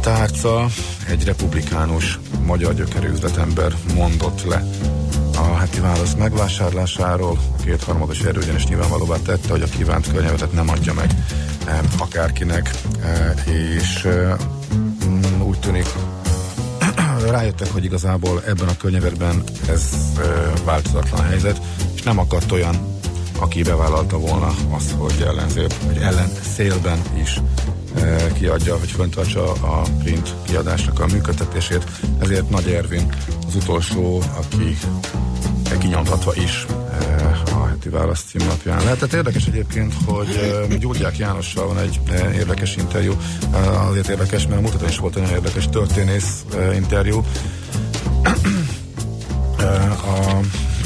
tárca, egy republikánus magyar gyökerű üzletember mondott le a heti válasz megvásárlásáról, a kétharmados erő ugyanis nyilvánvalóvá tette, hogy a kívánt környezetet nem adja meg akárkinek, és úgy tűnik, rájöttek, hogy igazából ebben a környezetben ez változatlan helyzet, és nem akadt olyan, aki bevállalta volna azt, hogy ellenzél, vagy ellen szélben is kiadja, hogy föntartsa a print kiadásnak a működtetését. Ezért Nagy Ervin az utolsó, aki kinyomtatva is a heti válasz címlapján. Lehetett érdekes egyébként, hogy Gyurgyák Jánossal van egy érdekes interjú. Azért érdekes, mert a mutató is volt egy érdekes történész interjú a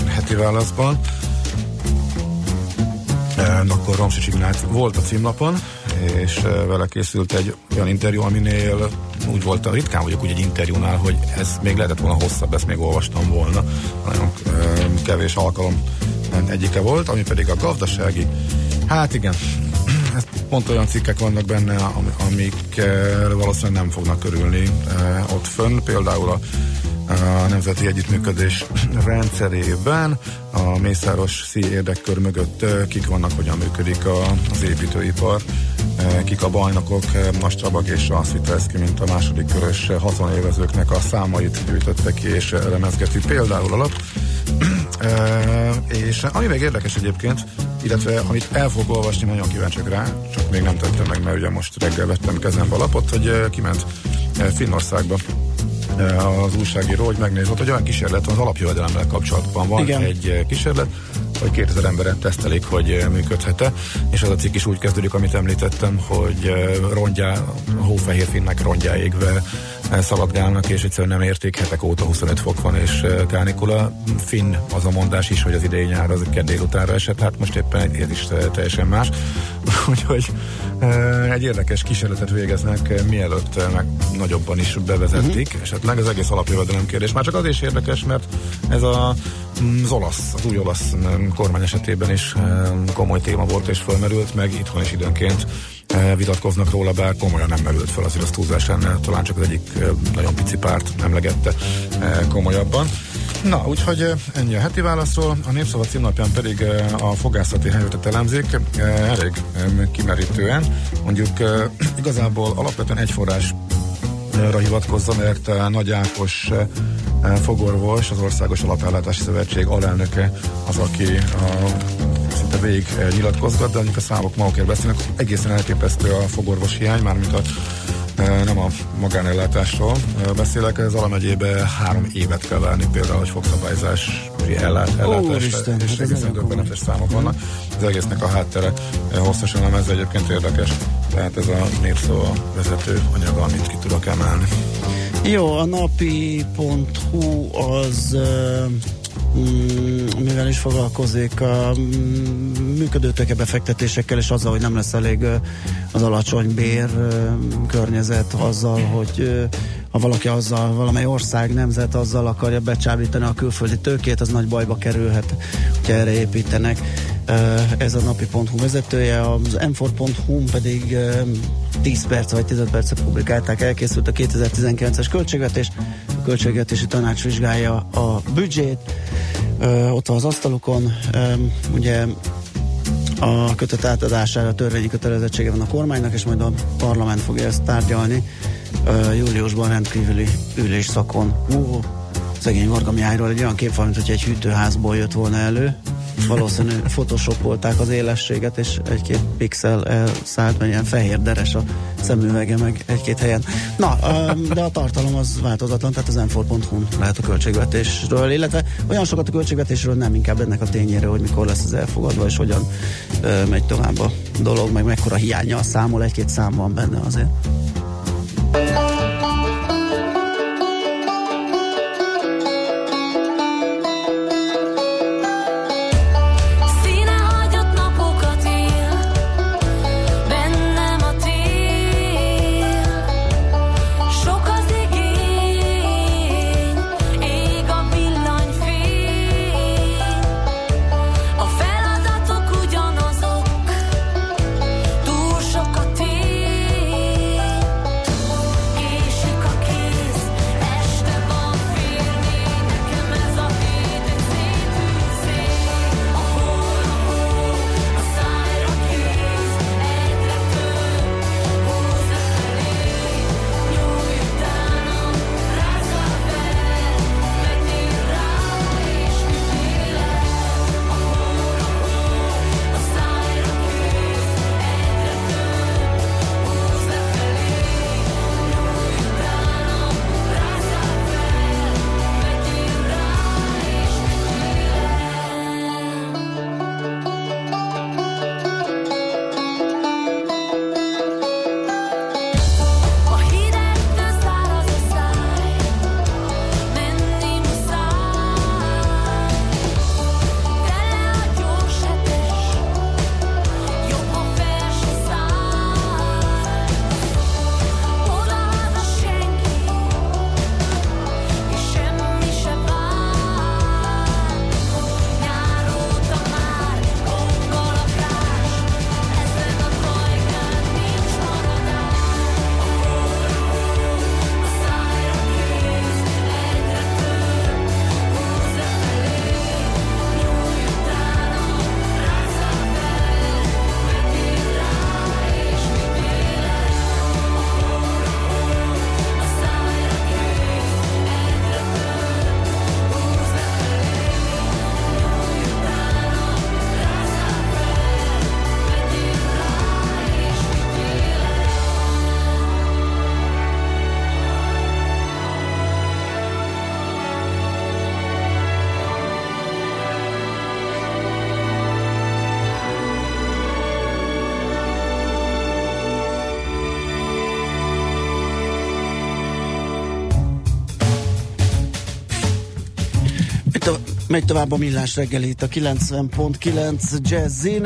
heti válaszban. Akkor Romsics Ignác volt a címlapon, és vele készült egy olyan interjú, aminél úgy volt, ritkán vagyok úgy egy interjúnál, hogy ez még lehetett volna hosszabb, ezt még olvastam volna. Nagyon kevés alkalom egyike volt, ami pedig a gazdasági. Hát igen, ez pont olyan cikkek vannak benne, amik valószínűleg nem fognak örülni ott fönn. Például a a Nemzeti Együttműködés rendszerében a Mészáros szí érdekkör mögött kik vannak, hogyan működik a, az építőipar, kik a bajnokok, Nastrabag és a Szvitelszki, mint a második körös hazonévezőknek a számait gyűjtötte ki és elemezgeti például E, és ami még érdekes egyébként, illetve amit el fogok olvasni, nagyon kíváncsiak rá, csak még nem tettem meg, mert ugye most reggel vettem kezembe a lapot, hogy kiment Finnországba az újságíró, hogy megnézett, hogy olyan kísérlet az alapjövedelemmel kapcsolatban. Van Igen. egy kísérlet, hogy 2000 emberen tesztelik, hogy működhet-e, és az a cikk is úgy kezdődik, amit említettem, hogy rongyá, hófehér finnek rongyá égve szaladgálnak, és egyszerűen nem érték, hetek óta 25 fok van, és kánikula. Finn az a mondás is, hogy az idei nyár az egy délutánra esett, hát most éppen ez is teljesen más. Úgyhogy egy érdekes kísérletet végeznek, mielőtt meg nagyobban is bevezették, uh-huh. esetleg az egész alapjövedelem kérdés. Már csak az is érdekes, mert ez a, mm, az olasz, az új olasz mm, kormány esetében is komoly téma volt és fölmerült, meg itthon is időnként vitatkoznak róla, bár komolyan nem merült fel, azért az túlzás lenne, talán csak az egyik nagyon pici párt emlegette komolyabban. Na, úgyhogy ennyi a heti válaszról, a Népszava címnapján pedig a fogászati helyzetet elemzik, elég kimerítően. Mondjuk igazából alapvetően egy forrásra hivatkozza, mert Nagy Ákos fogorvos, az Országos Alapellátási Szövetség alelnöke az, aki a szinte végig nyilatkozgat, de a számok magukért beszélnek, egészen elképesztő a fogorvos hiány, mármint a nem a magánellátásról beszélek, ez alamegyébe három évet kell várni például, hogy fogszabályzás ellát, ellátás, Isten, és hát egészen döbbenetes számok vannak. Az egésznek a háttere hosszasan nem ez egyébként érdekes, tehát ez a népszó vezető anyaga, amit ki tudok emelni. Jó, a napi.hu az mivel is foglalkozik a mm, működőtőke befektetésekkel, és azzal, hogy nem lesz elég az alacsony bér környezet, azzal, hogy ha valaki azzal, valamely ország, nemzet azzal akarja becsábítani a külföldi tőkét, az nagy bajba kerülhet, hogyha erre építenek. Ez a napi.hu vezetője, az m pedig 10 perc vagy 10 percet publikálták, elkészült a 2019-es költségvetés, a költségvetési tanács vizsgálja a büdzsét, ott van az asztalukon, ugye a kötet átadására törvényi kötelezettsége van a kormánynak, és majd a parlament fogja ezt tárgyalni júliusban rendkívüli ülésszakon. Uh, szegény Varga Mihályról egy olyan kép van, mint hogy egy hűtőházból jött volna elő, valószínű photoshopolták az élességet, és egy-két pixel elszállt, mert ilyen fehér deres a szemüvege meg egy-két helyen. Na, de a tartalom az változatlan, tehát az m lehet a költségvetésről, illetve olyan sokat a költségvetésről nem inkább ennek a tényére, hogy mikor lesz az elfogadva, és hogyan megy tovább a dolog, meg mekkora hiánya számol, egy-két szám van benne azért. Megy tovább a millás reggeli itt a 90.9 Jazzin,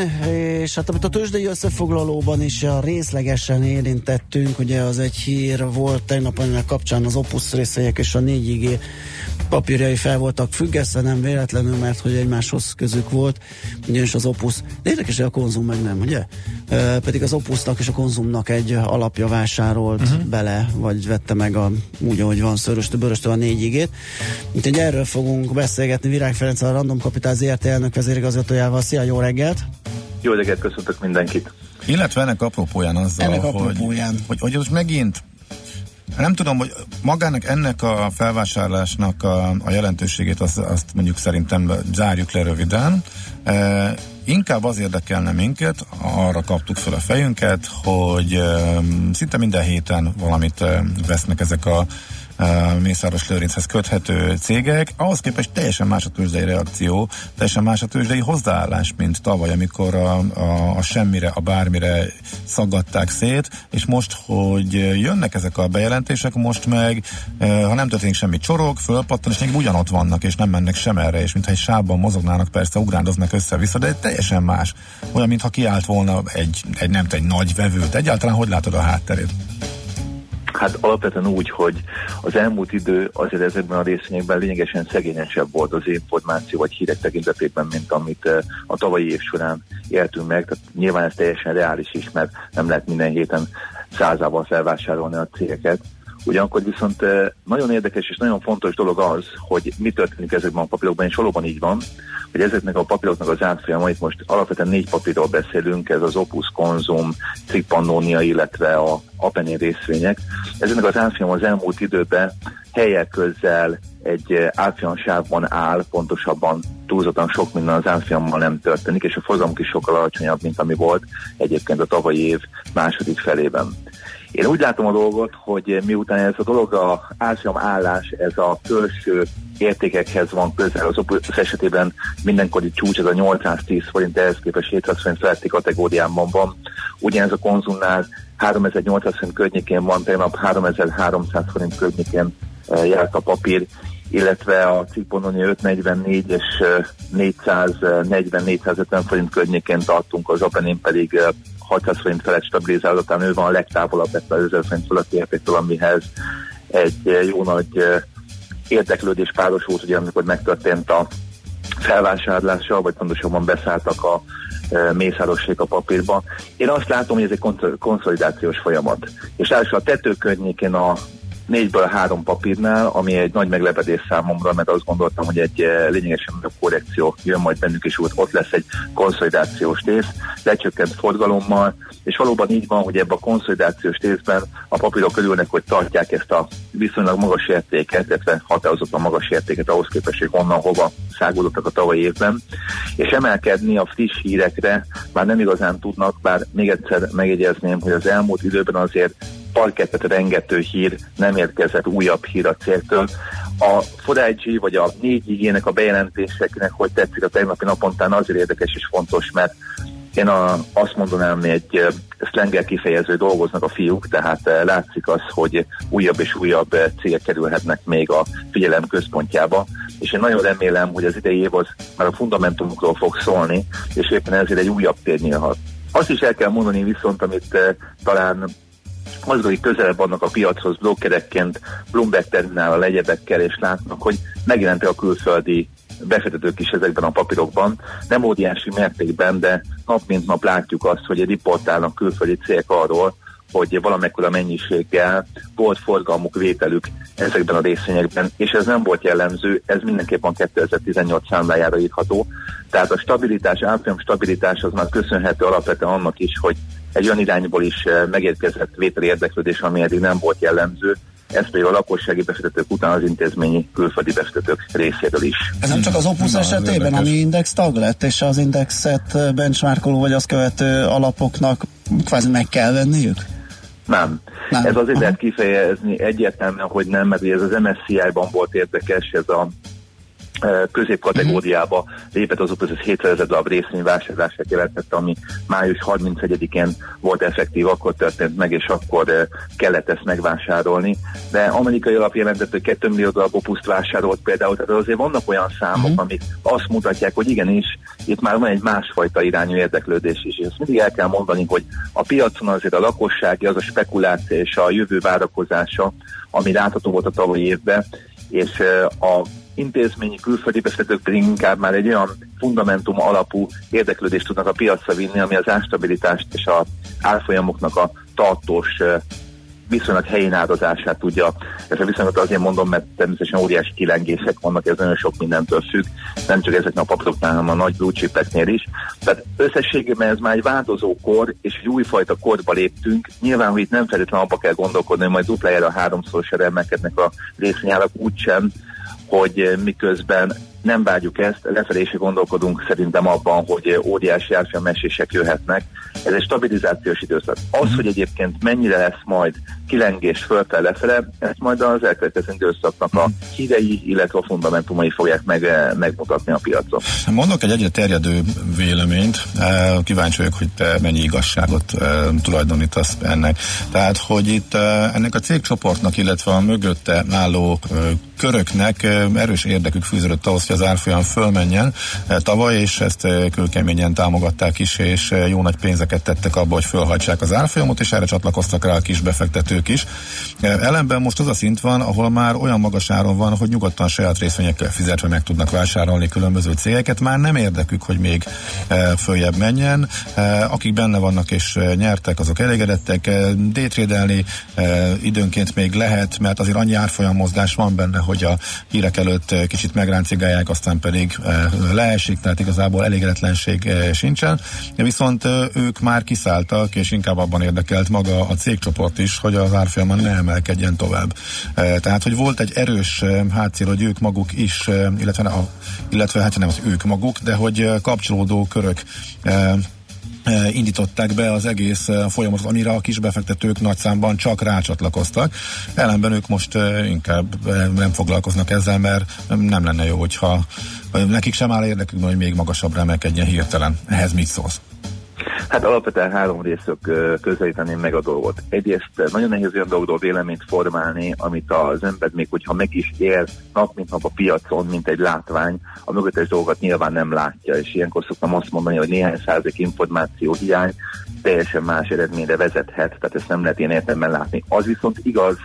és hát amit a tőzsdei összefoglalóban is a részlegesen érintettünk, ugye az egy hír volt tegnap ennek kapcsán az Opus részegyek és a 4G papírjai fel voltak függesztve, nem véletlenül, mert hogy egymáshoz közük volt, ugyanis az Opus, de érdekes, hogy a konzum meg nem, ugye? E, pedig az Opusnak és a konzumnak egy alapja vásárolt uh-huh. bele, vagy vette meg a, úgy, ahogy van, szöröstő, böröstő a négy igét. Úgyhogy erről fogunk beszélgetni Virág Ferenc, a Random Capital ZRT elnök vezérigazgatójával. Szia, jó reggelt! Jó reggelt, köszöntök mindenkit! Illetve ennek apropóján azzal, ennek apropóján. Hogy, hogy, hogy most megint nem tudom, hogy magának ennek a felvásárlásnak a, a jelentőségét azt, azt mondjuk szerintem zárjuk le röviden. E, inkább az érdekelne minket, arra kaptuk fel a fejünket, hogy e, szinte minden héten valamit e, vesznek ezek a Mészáros Lőrinchez köthető cégek, ahhoz képest teljesen más a tőzsdei reakció, teljesen más a tőzsdei hozzáállás, mint tavaly, amikor a, a, a semmire, a bármire szaggatták szét, és most, hogy jönnek ezek a bejelentések, most meg, ha nem történik semmi csorog, fölpattan, és még ugyanott vannak, és nem mennek sem erre, és mintha egy sávban mozognának, persze ugrándoznak össze-vissza, de teljesen más. Olyan, mintha kiállt volna egy, egy nem egy nagy vevőt. Egyáltalán hogy látod a hátterét? Hát alapvetően úgy, hogy az elmúlt idő azért ezekben a részvényekben lényegesen szegényesebb volt az információ vagy hírek tekintetében, mint amit eh, a tavalyi év során éltünk meg. Tehát nyilván ez teljesen reális is, mert nem lehet minden héten százával felvásárolni a cégeket. Ugyanakkor viszont eh, nagyon érdekes és nagyon fontos dolog az, hogy mi történik ezekben a papírokban, és valóban így van, hogy ezeknek a papíroknak az átfolyama, itt most alapvetően négy papírról beszélünk, ez az Opus Konzum, Tripannónia, illetve a Apeni részvények. Ezeknek az átfolyama az elmúlt időben helyek közel egy eh, átfolyamsávban áll, pontosabban túlzottan sok minden az átfolyammal nem történik, és a forgalmuk is sokkal alacsonyabb, mint ami volt egyébként a tavalyi év második felében. Én úgy látom a dolgot, hogy miután ez a dolog a árfolyam állás, ez a felső értékekhez van közel, az Opus esetében mindenkori csúcs, ez a 810 forint, ehhez képest 700 forint feletti kategóriában van. Ugyanez a konzumnál 3800 forint környékén van, tegnap 3300 forint környékén eh, járt a papír, illetve a Cipononi 544 és 440-450 eh, forint környékén tartunk, az Openin pedig eh, 600 forint felett stabilizálódott, ő van a legtávolabb ezt az 1000 forint fölötti értéktől, amihez egy eh, jó nagy eh, érdeklődés párosult, ugye amikor megtörtént a felvásárlása, vagy pontosabban beszálltak a e, mészárossék a papírba. Én azt látom, hogy ez egy konszolidációs folyamat. És elsősorban a tető környékén a négyből három papírnál, ami egy nagy meglepetés számomra, mert azt gondoltam, hogy egy eh, lényegesen nagyobb korrekció jön majd bennük, és ott lesz egy konszolidációs rész, lecsökkent forgalommal, és valóban így van, hogy ebben a konszolidációs részben a papírok örülnek, hogy tartják ezt a viszonylag magas értéket, illetve határozottan magas értéket ahhoz képest, hogy honnan hova száguldottak a tavalyi évben, és emelkedni a friss hírekre már nem igazán tudnak, bár még egyszer megjegyezném, hogy az elmúlt időben azért parkettet rengető hír, nem érkezett újabb hír a cégtől. A Forágyi vagy a négy igének a bejelentéseknek, hogy tetszik a tegnapi napontán azért érdekes és fontos, mert én a, azt mondanám, hogy egy szlengel kifejező dolgoznak a fiúk, tehát látszik az, hogy újabb és újabb cégek kerülhetnek még a figyelem központjába, és én nagyon remélem, hogy az idei év az már a fundamentumokról fog szólni, és éppen ezért egy újabb tér nyílhat. Azt is el kell mondani viszont, amit talán mozgói közelebb vannak a piachoz blokkerekként, Bloomberg terminál a egyebekkel, és látnak, hogy megjelentek a külföldi befektetők is ezekben a papírokban. Nem óriási mértékben, de nap mint nap látjuk azt, hogy riportálnak külföldi cégek arról, hogy valamekkora mennyiséggel volt forgalmuk, vételük ezekben a részvényekben, és ez nem volt jellemző, ez mindenképpen 2018 számlájára írható. Tehát a stabilitás, árfolyam stabilitás az már köszönhető alapvetően annak is, hogy egy olyan irányból is eh, megérkezett vételi érdeklődés, ami eddig nem volt jellemző, ez pedig a lakossági befektetők után az intézményi külföldi befektetők részéről is. Ez nem csak az Opus Na, esetében, ami index tag lett, és az indexet benchmarkoló vagy azt követő alapoknak kvázi meg kell venniük? Nem. nem. Ez azért lehet kifejezni egyértelműen, hogy nem, mert ez az MSCI-ban volt érdekes, ez a középkategóriába lépett az Opus 700 ezer darab részvény vásárlását jelentette, ami május 31-én volt effektív, akkor történt meg, és akkor kellett ezt megvásárolni. De amerikai alap jelentett, hogy 2 millió darab opuszt vásárolt például, tehát azért vannak olyan számok, uh-huh. amik azt mutatják, hogy igenis, itt már van egy másfajta irányú érdeklődés is, és ezt mindig el kell mondani, hogy a piacon azért a lakossági, az a spekuláció és a jövő várakozása, ami látható volt a tavalyi évben, és a intézményi külföldi befektetők pedig inkább már egy olyan fundamentum alapú érdeklődést tudnak a piacra vinni, ami az árstabilitást és a árfolyamoknak a tartós viszonylag helyén áldozását tudja. Ezt a viszonylag azért mondom, mert természetesen óriási kilengések vannak, ez nagyon sok mindentől függ, nem csak ezeknek a papíroknál, hanem a nagy blue is. Tehát összességében ez már egy változó kor, és egy újfajta korba léptünk. Nyilván, hogy itt nem feltétlenül abba kell gondolkodni, hogy majd duplájára háromszoros emelkednek a részvényárak úgysem, hogy miközben nem vágyjuk ezt, lefelé is gondolkodunk szerintem abban, hogy óriási árfolyamesések jöhetnek. Ez egy stabilizációs időszak. Az, mhm. hogy egyébként mennyire lesz majd kilengés fölfel lefele, ezt majd az elkövetkező időszaknak a mhm. hidei, illetve a fundamentumai fogják meg, megmutatni a piacon. Mondok egy egyre terjedő véleményt, eh, kíváncsi vagyok, hogy te mennyi igazságot eh, tulajdonítasz ennek. Tehát, hogy itt eh, ennek a cégcsoportnak, illetve a mögötte álló köröknek erős érdekük fűződött ahhoz, hogy az árfolyam fölmenjen tavaly, és ezt kőkeményen támogatták is, és jó nagy pénzeket tettek abba, hogy fölhajtsák az árfolyamot, és erre csatlakoztak rá a kis befektetők is. Ellenben most az a szint van, ahol már olyan magas áron van, hogy nyugodtan saját részvényekkel fizetve meg tudnak vásárolni különböző cégeket, már nem érdekük, hogy még följebb menjen. Akik benne vannak és nyertek, azok elégedettek. Détrédelni időnként még lehet, mert azért annyi árfolyam mozgás van benne, hogy a hírek előtt kicsit megráncigálják, aztán pedig leesik, tehát igazából elégedetlenség sincsen. Viszont ők már kiszálltak, és inkább abban érdekelt maga a cégcsoport is, hogy az árfolyama ne emelkedjen tovább. Tehát, hogy volt egy erős hátszél, hogy ők maguk is, illetve, a, illetve hát nem az ők maguk, de hogy kapcsolódó körök indították be az egész folyamatot, amire a kisbefektetők nagy számban csak rácsatlakoztak. Ellenben ők most inkább nem foglalkoznak ezzel, mert nem lenne jó, hogyha nekik sem áll érdekük, hogy még magasabbra emelkedjen hirtelen. Ehhez mit szólsz? Hát alapvetően három részök közelíteném meg a dolgot. Egyrészt nagyon nehéz olyan dolgokról véleményt formálni, amit az ember még, hogyha meg is él nap mint nap a piacon, mint egy látvány, a mögöttes dolgokat nyilván nem látja, és ilyenkor szoktam azt mondani, hogy néhány százalék információ hiány teljesen más eredményre vezethet, tehát ezt nem lehet ilyen értelemben látni. Az viszont igaz,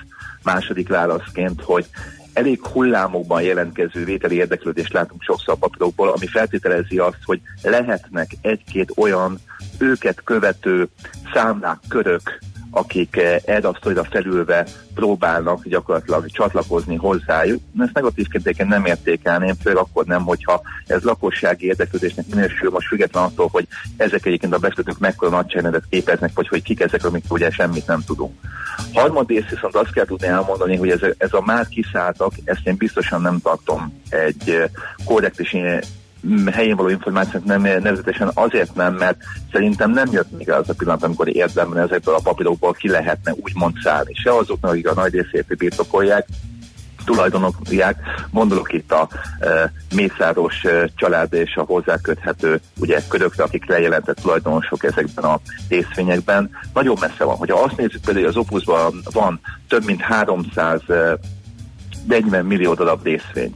második válaszként, hogy elég hullámokban jelentkező vételi érdeklődést látunk sokszor papírokból, ami feltételezi azt, hogy lehetnek egy-két olyan őket követő számlák, körök, akik eldasztóira eh, felülve próbálnak gyakorlatilag csatlakozni hozzájuk. Ezt negatívként nem értékelném, főleg akkor nem, hogyha ez lakossági érdeklődésnek minősül, most független attól, hogy ezek egyébként a befektetők mekkora nagyságrendet képeznek, vagy hogy kik ezek, amik ugye semmit nem tudunk. Harmadrészt viszont azt kell tudni elmondani, hogy ez, ez a már kiszálltak, ezt én biztosan nem tartom egy eh, korrekt és helyén való információk nem nevezetesen azért nem, mert szerintem nem jött még az a pillanat, amikor érdemben ezekből a papírokból ki lehetne úgymond szállni. Se azoknak, akik a nagy részét birtokolják, tulajdonolják, gondolok itt a e, Mészáros e, család és a hozzáköthető ugye körökre, akik lejelentett tulajdonosok ezekben a részvényekben. Nagyon messze van. Hogyha azt nézzük például, az Opusban van több mint 340 millió darab részvény,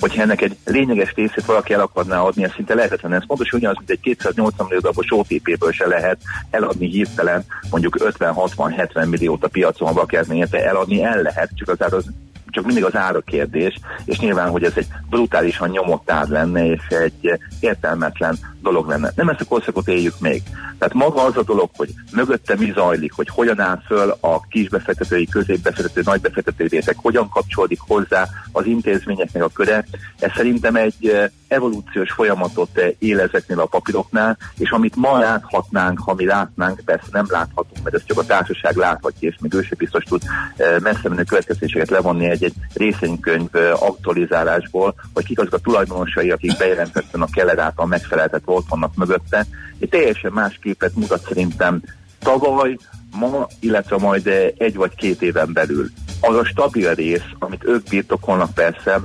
hogyha ennek egy lényeges részét valaki el akarná adni, ez szinte lehetetlen. Ez pontosan ugyanaz, mint egy 280 millió darabos OTP-ből se lehet eladni hirtelen mondjuk 50-60-70 milliót a piacon, valaki eladni el lehet, csak az az csak mindig az ára kérdés, és nyilván, hogy ez egy brutálisan nyomott ár lenne, és egy értelmetlen dolog lenne. Nem ezt a korszakot éljük még. Tehát maga az a dolog, hogy mögötte mi zajlik, hogy hogyan áll föl a kisbefektetői, középbefektető, nagybefektető részek, hogyan kapcsolódik hozzá az intézményeknek a köre, ez szerintem egy eh, evolúciós folyamatot eh, él ezeknél a papíroknál, és amit ma láthatnánk, ha mi látnánk, persze nem láthatunk, mert ezt csak a társaság láthatja, és még ő sem biztos tud eh, messze menő következéseket levonni egy-egy részénykönyv aktualizálásból, hogy kik azok a tulajdonosai, akik bejelentettek a keller által megfeleltet ott vannak mögötte. Egy teljesen más képet mutat szerintem tavaly, ma, illetve majd egy vagy két éven belül. Az a stabil rész, amit ők birtokolnak persze,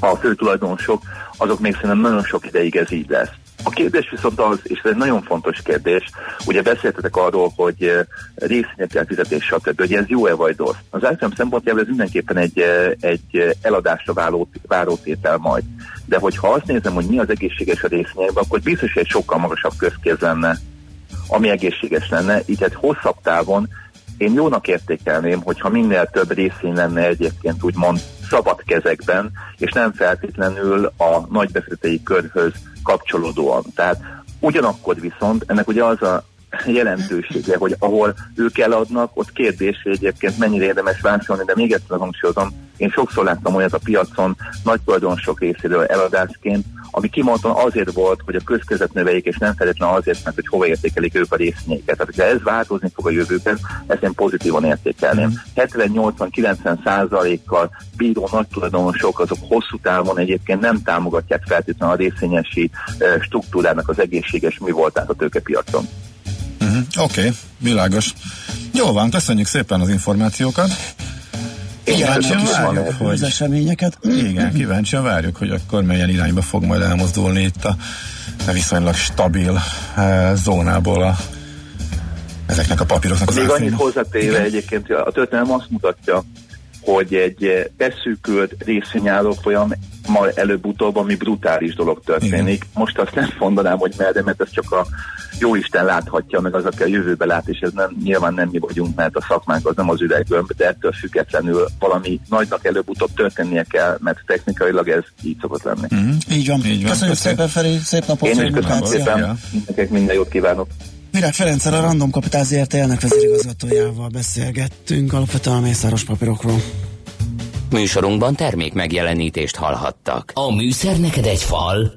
a főtulajdonosok, azok még szerintem nagyon sok ideig ez így lesz. A kérdés viszont az, és ez egy nagyon fontos kérdés, ugye beszéltetek arról, hogy eh, részvényekkel fizetés, stb., hogy ez jó-e vagy rossz. Az általam szempontjából ez mindenképpen egy, eh, egy eh, eladásra váló, várótétel majd. De hogyha azt nézem, hogy mi az egészséges a részvényekben, akkor biztos, hogy egy sokkal magasabb közkéz lenne, ami egészséges lenne, így egy hosszabb távon én jónak értékelném, hogyha minél több részvény lenne egyébként úgymond szabad kezekben, és nem feltétlenül a nagybefektetői körhöz kapcsolódóan. Tehát ugyanakkor viszont ennek ugye az a jelentősége, hogy ahol ők eladnak, ott kérdés, hogy egyébként mennyire érdemes vásárolni, de még egyszer hangsúlyozom, én sokszor láttam olyat a piacon nagy tulajdonosok részéről eladásként, ami kimondtan azért volt, hogy a közkezet növeljék, és nem feltétlenül azért, mert hogy hova értékelik ők a részvényeket. Tehát, hogyha ez változni fog a jövőben, ezt én pozitívan értékelném. 70-80-90 százalékkal bíró nagy tulajdonosok, azok hosszú távon egyébként nem támogatják feltétlenül a részvényesi struktúrának az egészséges mi voltát a tőkepiacon. Uh-huh. Oké, okay, világos. Jó van, köszönjük szépen az információkat. Kíváncsian várjuk, hogy... Az eseményeket. Igen, kíváncsian várjuk, hogy akkor melyen irányba fog majd elmozdulni itt a viszonylag stabil uh, zónából a ezeknek a papíroknak az Még annyit hozzátéve egyébként, a történelem azt mutatja, hogy egy beszűkült részvényálló folyam ma előbb-utóbb, ami brutális dolog történik. Igen. Most azt nem mondanám, hogy merre, mert ez csak a jó Isten láthatja, meg az, aki a jövőbe lát, és ez nem, nyilván nem mi vagyunk, mert a szakmánk az nem az üveggömb, de ettől függetlenül valami nagynak előbb-utóbb történnie kell, mert technikailag ez így szokott lenni. Mm, így van. Így van. Köszönjük szépen, Feri, szép napot! Én is köszönöm szépen, mindenkinek minden jót kívánok! Virág Ferenccel a Random Kapitál ZRT elnök vezérigazgatójával beszélgettünk alapvetően a mészáros papírokról. Műsorunkban termék megjelenítést hallhattak. A műszer neked egy fal,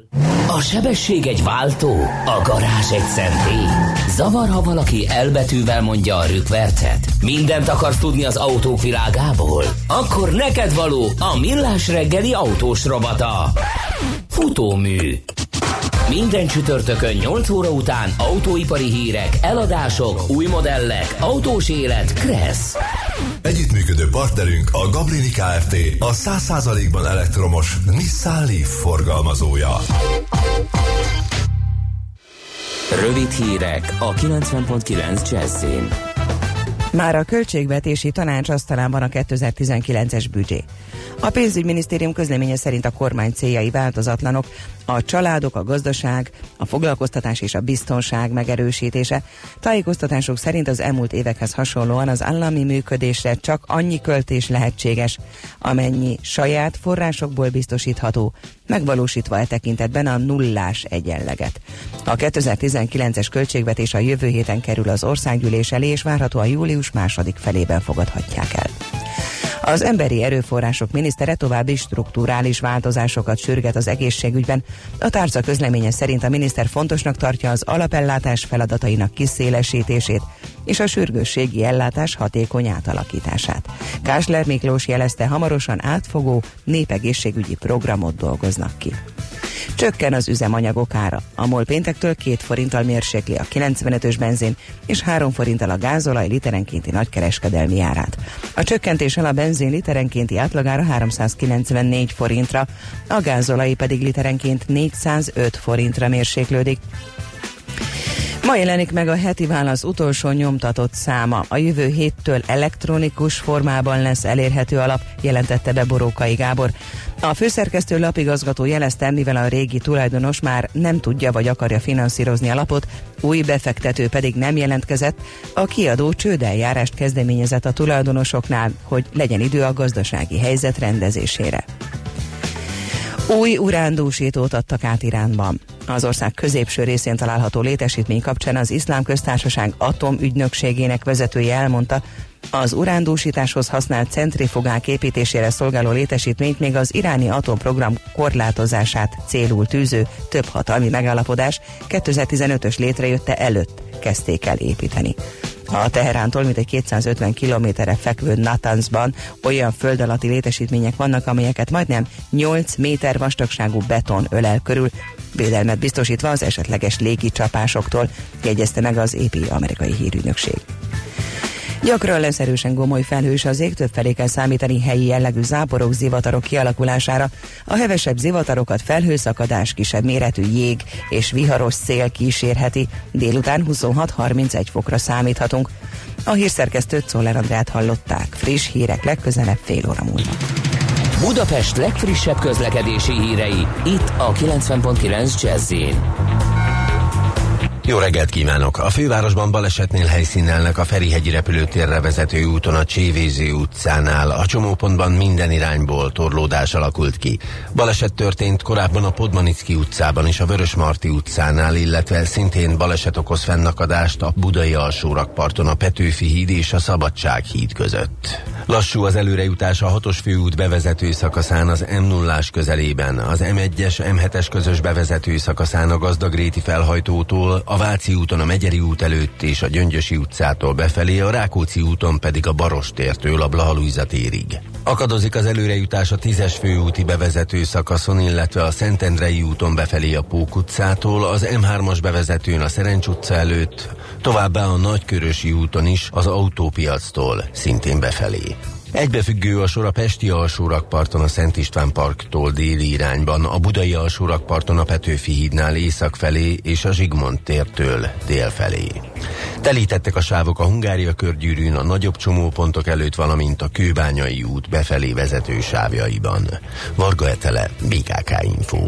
a sebesség egy váltó, a garázs egy szentély. Zavar, ha valaki elbetűvel mondja a rükvercet? Mindent akarsz tudni az autók világából? Akkor neked való a millás reggeli autós robata. Futómű. Minden csütörtökön 8 óra után autóipari hírek, eladások, új modellek, autós élet, Kressz. Együttműködő partnerünk a Gablini Kft. A 100%-ban elektromos Nissan Leaf forgalmazója. Rövid hírek a 90.9 Jazzin. Már a költségvetési tanács asztalán a 2019-es büdzsé. A pénzügyminisztérium közleménye szerint a kormány céljai változatlanok, a családok, a gazdaság, a foglalkoztatás és a biztonság megerősítése. Tájékoztatások szerint az elmúlt évekhez hasonlóan az állami működésre csak annyi költés lehetséges, amennyi saját forrásokból biztosítható, megvalósítva e tekintetben a nullás egyenleget. A 2019-es költségvetés a jövő héten kerül az országgyűlés elé, és várhatóan július második felében fogadhatják el. Az emberi erőforrások minisztere további strukturális változásokat sürget az egészségügyben. A tárca közleménye szerint a miniszter fontosnak tartja az alapellátás feladatainak kiszélesítését és a sürgősségi ellátás hatékony átalakítását. Kásler Miklós jelezte, hamarosan átfogó népegészségügyi programot dolgoznak ki. Csökken az üzemanyagok ára. A MOL péntektől 2 forinttal mérsékli a 95-ös benzin, és 3 forinttal a gázolaj literenkénti nagykereskedelmi árát. A csökkentéssel a benzin literenkénti átlagára 394 forintra, a gázolai pedig literenként 405 forintra mérséklődik. Ma jelenik meg a heti válasz utolsó nyomtatott száma. A jövő héttől elektronikus formában lesz elérhető alap, jelentette be Borókai Gábor. A főszerkesztő lapigazgató jelezte, mivel a régi tulajdonos már nem tudja vagy akarja finanszírozni a lapot, új befektető pedig nem jelentkezett, a kiadó csődeljárást kezdeményezett a tulajdonosoknál, hogy legyen idő a gazdasági helyzet rendezésére. Új urándúsítót adtak át Iránban. Az ország középső részén található létesítmény kapcsán az iszlám köztársaság atomügynökségének vezetője elmondta, az urándúsításhoz használt centrifugák építésére szolgáló létesítményt még az iráni atomprogram korlátozását célul tűző több hatalmi megállapodás 2015-ös létrejötte előtt kezdték el építeni. A Teherántól mintegy 250 kilométerre fekvő Natanzban olyan föld alatti létesítmények vannak, amelyeket majdnem 8 méter vastagságú beton ölel körül, védelmet biztosítva az esetleges légi csapásoktól, jegyezte meg az AP amerikai hírügynökség. Gyakran lesz erősen gomoly felhős az ég, több felé kell számítani helyi jellegű záporok, zivatarok kialakulására. A hevesebb zivatarokat felhőszakadás, kisebb méretű jég és viharos szél kísérheti. Délután 26-31 fokra számíthatunk. A hírszerkesztőt Szoller Andrát hallották. Friss hírek legközelebb fél óra múlva. Budapest legfrissebb közlekedési hírei, itt a 90.9 jazz jó reggelt kívánok! A fővárosban balesetnél helyszínelnek a Ferihegyi repülőtérre vezető úton a Csévéző utcánál. A csomópontban minden irányból torlódás alakult ki. Baleset történt korábban a Podmanicki utcában és a Vörösmarty utcánál, illetve szintén baleset okoz fennakadást a Budai alsórakparton a Petőfi híd és a Szabadság híd között. Lassú az előrejutás a hatos főút bevezető szakaszán az m 0 közelében, az M1-es, M7-es közös bevezető szakaszán a Gazdagréti felhajtótól, a Váci úton a Megyeri út előtt és a Gyöngyösi utcától befelé, a Rákóczi úton pedig a Barostértől a Blahalújza térig. Akadozik az előrejutás a 10-es főúti bevezető szakaszon, illetve a Szentendrei úton befelé a Pók utcától, az M3-as bevezetőn a Szerencs utca előtt, továbbá a Nagykörösi úton is az autópiactól, szintén befelé. Egybefüggő a sor a Pesti alsórakparton a Szent István parktól déli irányban, a Budai alsórakparton a Petőfi hídnál észak felé és a Zsigmond tértől dél felé. Telítettek a sávok a Hungária körgyűrűn, a nagyobb csomópontok előtt, valamint a Kőbányai út befelé vezető sávjaiban. Varga Etele, BKK Info.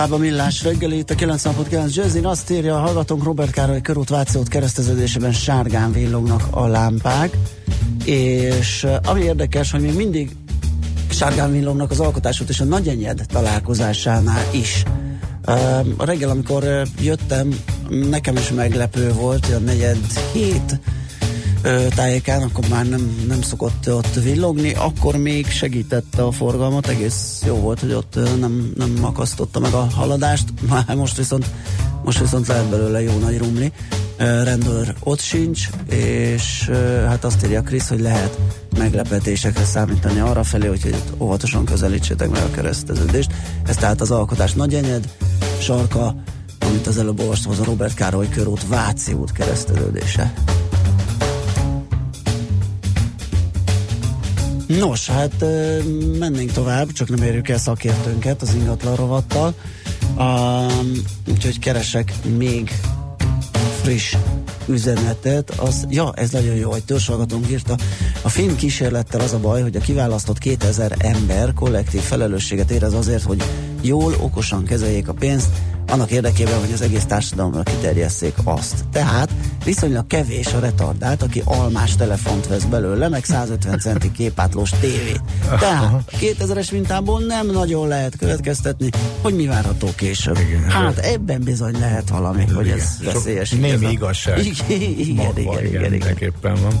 Tovább a millás reggelét, a 9.9 Jazzin azt írja a hallgatónk Robert Károly körút Vációt kereszteződésében sárgán villognak a lámpák, és eh, ami érdekes, hogy még mindig sárgán villognak az alkotásot és a Nagyenyed találkozásánál is. Uh, a reggel, amikor uh, jöttem, nekem is meglepő volt, hogy a negyed hét tájékán, akkor már nem, nem szokott ott villogni, akkor még segítette a forgalmat, egész jó volt, hogy ott nem, nem akasztotta meg a haladást, már most viszont, most viszont lehet belőle jó nagy rumli. Rendőr ott sincs, és hát azt írja Krisz, hogy lehet meglepetésekre számítani arra felé, hogy óvatosan közelítsétek meg a kereszteződést. Ez tehát az alkotás nagy enyed, sarka, amit az előbb olvastam, az a Robert Károly körút Váci út kereszteződése. Nos, hát mennénk tovább, csak nem érjük el szakértőnket az ingatlan rovattal. Um, úgyhogy keresek még friss üzenetet, az, ja, ez nagyon jó, hogy törzshallgatónk írta. A film kísérlettel az a baj, hogy a kiválasztott 2000 ember kollektív felelősséget érez azért, hogy jól, okosan kezeljék a pénzt, annak érdekében, hogy az egész társadalomra kiterjesszék azt. Tehát viszonylag kevés a retardált, aki almás telefont vesz belőle, meg 150 centi képátlós tévét. Tehát 2000-es mintából nem nagyon lehet következtetni, hogy mi várható később. Hát ebben bizony lehet valami, hogy ez Sok veszélyes. Némi igazán. igazság. Igen, igen, igen, igen, igen. Mindenképpen van.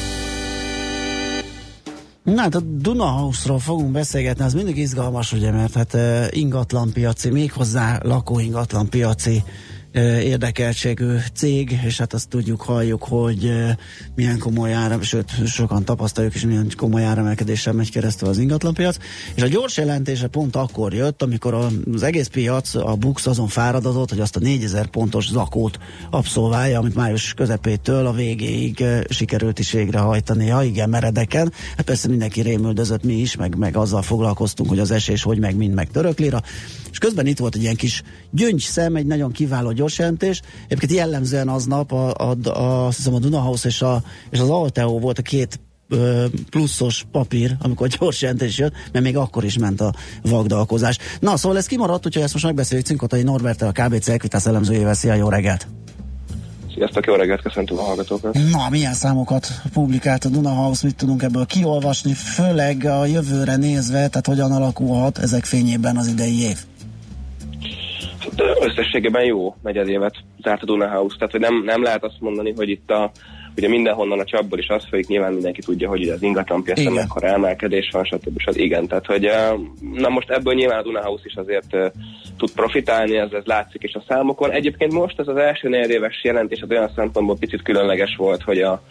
Na hát a Dunahouse-ról fogunk beszélgetni, az mindig izgalmas, ugye, mert hát uh, ingatlanpiaci, méghozzá lakóingatlanpiaci uh, érdekeltségű cég, és hát azt tudjuk, halljuk, hogy milyen komoly áram, sőt, sokan tapasztaljuk is, milyen komoly áremelkedéssel megy keresztül az ingatlanpiac, és a gyors jelentése pont akkor jött, amikor az egész piac, a Bux azon fáradozott, hogy azt a 4000 pontos zakót abszolválja, amit május közepétől a végéig sikerült is végrehajtani. Ja, igen, meredeken. Hát persze mindenki rémüldözött, mi is, meg, meg azzal foglalkoztunk, hogy az esés hogy meg mind meg töröklira. És közben itt volt egy ilyen kis gyöngyszem, egy nagyon kiváló gyorsjelentés. Egyébként jellemzően aznap a, a, a, azt hiszem a Dunahouse és, a, és az Alteo volt a két pluszos papír, amikor gyors jelentés jött, mert még akkor is ment a vagdalkozás. Na, szóval ez kimaradt, úgyhogy ezt most megbeszéljük Cinkotai Norbertel, a KBC Equitas elemzőjével. Szia, jó reggelt! Sziasztok, jó reggelt, köszöntöm a hallgatókat. Na, milyen számokat publikált a Dunahouse, mit tudunk ebből kiolvasni, főleg a jövőre nézve, tehát hogyan alakulhat ezek fényében az idei év? Hát, összességében jó negyedévet zárt a Duna House, tehát hogy nem, nem lehet azt mondani, hogy itt a ugye mindenhonnan a csapból is az folyik, nyilván mindenki tudja, hogy ugye az ingatlan piacon mekkora emelkedés van, stb. stb. Igen, tehát hogy na most ebből nyilván a Dunahouse is azért tud profitálni, ez, ez látszik is a számokon. Egyébként most ez az első negyedéves jelentés az olyan szempontból picit különleges volt, hogy a,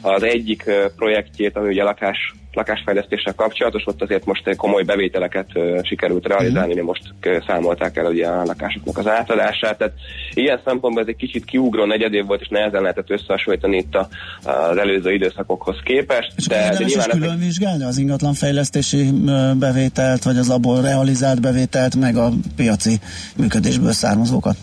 az egyik projektjét, ami ugye lakás lakásfejlesztéssel kapcsolatos, ott azért most komoly bevételeket sikerült realizálni, mm. most uh, számolták el ugye a lakásoknak az átadását. Tehát ilyen szempontból ez egy kicsit kiugró negyedév volt, és nehezen lehetett összehasonlítani itt a, az előző időszakokhoz képest. És de, de nyilván külön ezek... vizsgálni az ingatlan fejlesztési bevételt, vagy az abból realizált bevételt, meg a piaci működésből származókat?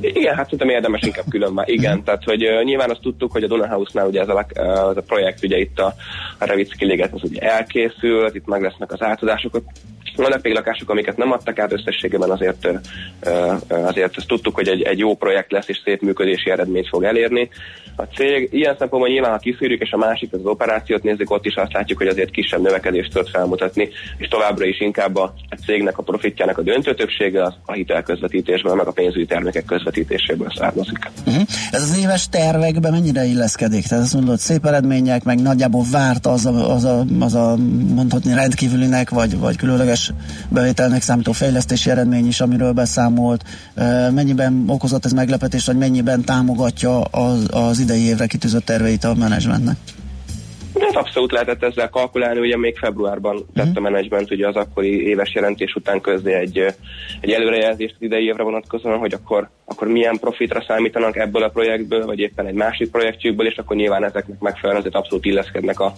Igen, hát szerintem érdemes inkább külön már. Igen, mhm. tehát hogy uh, nyilván azt tudtuk, hogy a Dunahouse-nál ugye ez a, uh, ez a projekt, ugye itt a, a Revicki liget az ugye elkészült, itt meg lesznek az átadások, vannak még lakások, amiket nem adtak át összességében, azért, azért ezt tudtuk, hogy egy, egy jó projekt lesz, és szép működési eredményt fog elérni. A cég ilyen szempontból nyilván, ha kiszűrjük, és a másik az operációt nézzük, ott is azt látjuk, hogy azért kisebb növekedést tud felmutatni, és továbbra is inkább a, cégnek a profitjának a döntő többsége az a hitelközvetítésből, meg a pénzügyi termékek közvetítéséből származik. Uh-huh. Ez az éves tervekben mennyire illeszkedik? Tehát azt mondod, szép eredmények, meg nagyjából várt az a, az a, az a mondhatni rendkívülinek, vagy, vagy különleges bevételnek számító fejlesztési eredmény is, amiről beszámolt. Mennyiben okozott ez meglepetést, vagy mennyiben támogatja az, az idei évre kitűzött terveit a menedzsmentnek? Hát abszolút lehetett ezzel kalkulálni, ugye még februárban tett a menedzsment ugye az akkori éves jelentés után közé egy, egy előrejelzést idei évre vonatkozóan, hogy akkor, akkor milyen profitra számítanak ebből a projektből, vagy éppen egy másik projektjükből, és akkor nyilván ezeknek megfelelően azért abszolút illeszkednek a,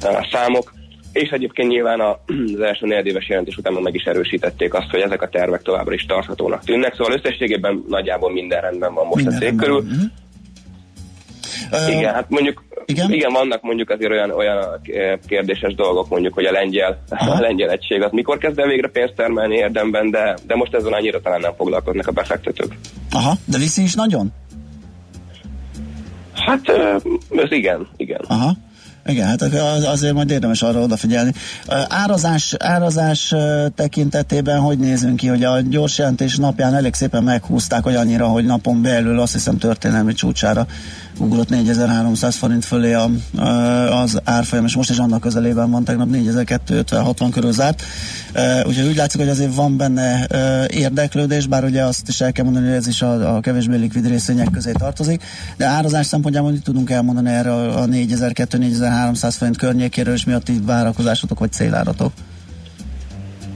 a számok és egyébként nyilván az első negyedéves jelentés után meg is erősítették azt, hogy ezek a tervek továbbra is tarthatónak tűnnek, szóval összességében nagyjából minden rendben van most minden a cég körül. Uh-huh. Igen, hát mondjuk igen? igen, vannak mondjuk azért olyan, olyan kérdéses dolgok, mondjuk, hogy a lengyel, a lengyel egység az mikor kezd el végre pénzt termelni érdemben, de, de most ezzel annyira talán nem foglalkoznak a befektetők. Aha, de viszi is nagyon? Hát ez igen, igen. Aha. Igen, hát azért majd érdemes arra odafigyelni. Árazás, árazás tekintetében hogy nézünk ki, hogy a gyors jelentés napján elég szépen meghúzták, hogy annyira, hogy napon belül azt hiszem történelmi csúcsára ugrott 4300 forint fölé a, az árfolyam, és most is annak közelében van, tegnap 4250-60 körül zárt. Úgyhogy úgy látszik, hogy azért van benne érdeklődés, bár ugye azt is el kell mondani, hogy ez is a, a kevésbé likvid részvények közé tartozik, de árazás szempontjából mit tudunk elmondani erre a 4200-4300 forint környékéről, és mi a ti várakozásotok vagy céláratok?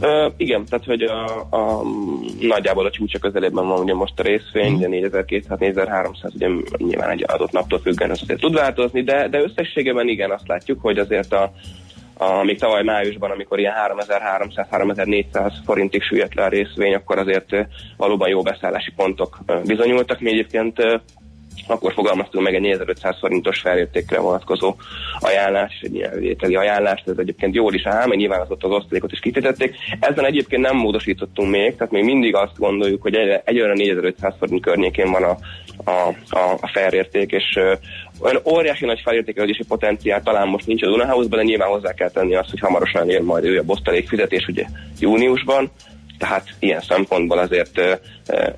Uh, igen, tehát hogy a, a, nagyjából a csúcsa közelében van ugye most a részvény, ugye 4200-4300, ugye nyilván egy adott naptól függően ez azért tud változni, de, de összességében igen, azt látjuk, hogy azért a, a, még tavaly májusban, amikor ilyen 3300-3400 forintig süllyedt le a részvény, akkor azért valóban jó beszállási pontok bizonyultak. Mi egyébként akkor fogalmaztunk meg egy 4500 forintos felértékre vonatkozó ajánlás, egy ilyen vételi ajánlást, ez egyébként jól is áll, mert nyilván az ott az osztalékot is kifizették. Ezen egyébként nem módosítottunk még, tehát még mindig azt gondoljuk, hogy egy, egy olyan 4500 forint környékén van a, a, a, a felérték, és olyan óriási nagy felértékelődési potenciál talán most nincs a Dunahouse-ban, de nyilván hozzá kell tenni azt, hogy hamarosan ér majd ő a bosztalék fizetés ugye júniusban, tehát ilyen szempontból azért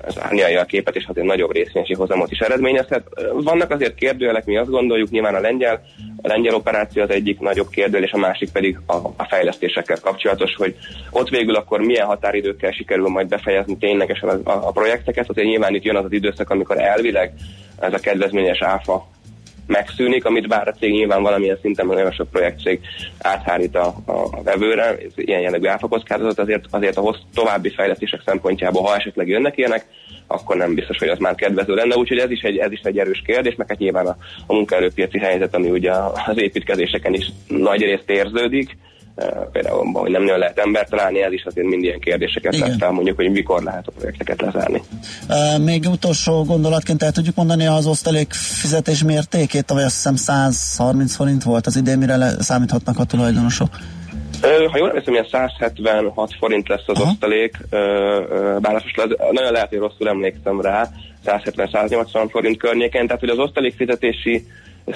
ez árnyalja a képet, és azért nagyobb részvényesi hozamot is eredményezhet. Vannak azért kérdőjelek, mi azt gondoljuk, nyilván a lengyel, a lengyel operáció az egyik nagyobb kérdőjel, és a másik pedig a, a fejlesztésekkel kapcsolatos, hogy ott végül akkor milyen határidőkkel sikerül majd befejezni ténylegesen a, a, a projekteket. Azért nyilván itt jön az az időszak, amikor elvileg ez a kedvezményes áfa megszűnik, amit bár a cég nyilván valamilyen szinten nagyon sok projektcég áthárít a, a vevőre, ilyen jellegű áfakockázatot, azért, azért a további fejlesztések szempontjából, ha esetleg jönnek ilyenek, akkor nem biztos, hogy az már kedvező lenne, úgyhogy ez is egy, ez is egy erős kérdés, meg hát nyilván a, a munkaerőpiaci helyzet, ami ugye az építkezéseken is nagy részt érződik, például, hogy nem nagyon lehet embert találni, ez is azért mind ilyen kérdéseket lesz fel, mondjuk, hogy mikor lehet a projekteket lezárni. Uh, még utolsó gondolatként el tudjuk mondani az osztalék fizetés mértékét, vagy azt hiszem 130 forint volt az idén, mire le, számíthatnak a tulajdonosok? Ha jól emlékszem, ilyen 176 forint lesz az Aha. osztalék, bár nagyon lehet, hogy rosszul emlékszem rá, 170-180 forint környéken, tehát hogy az osztalék fizetési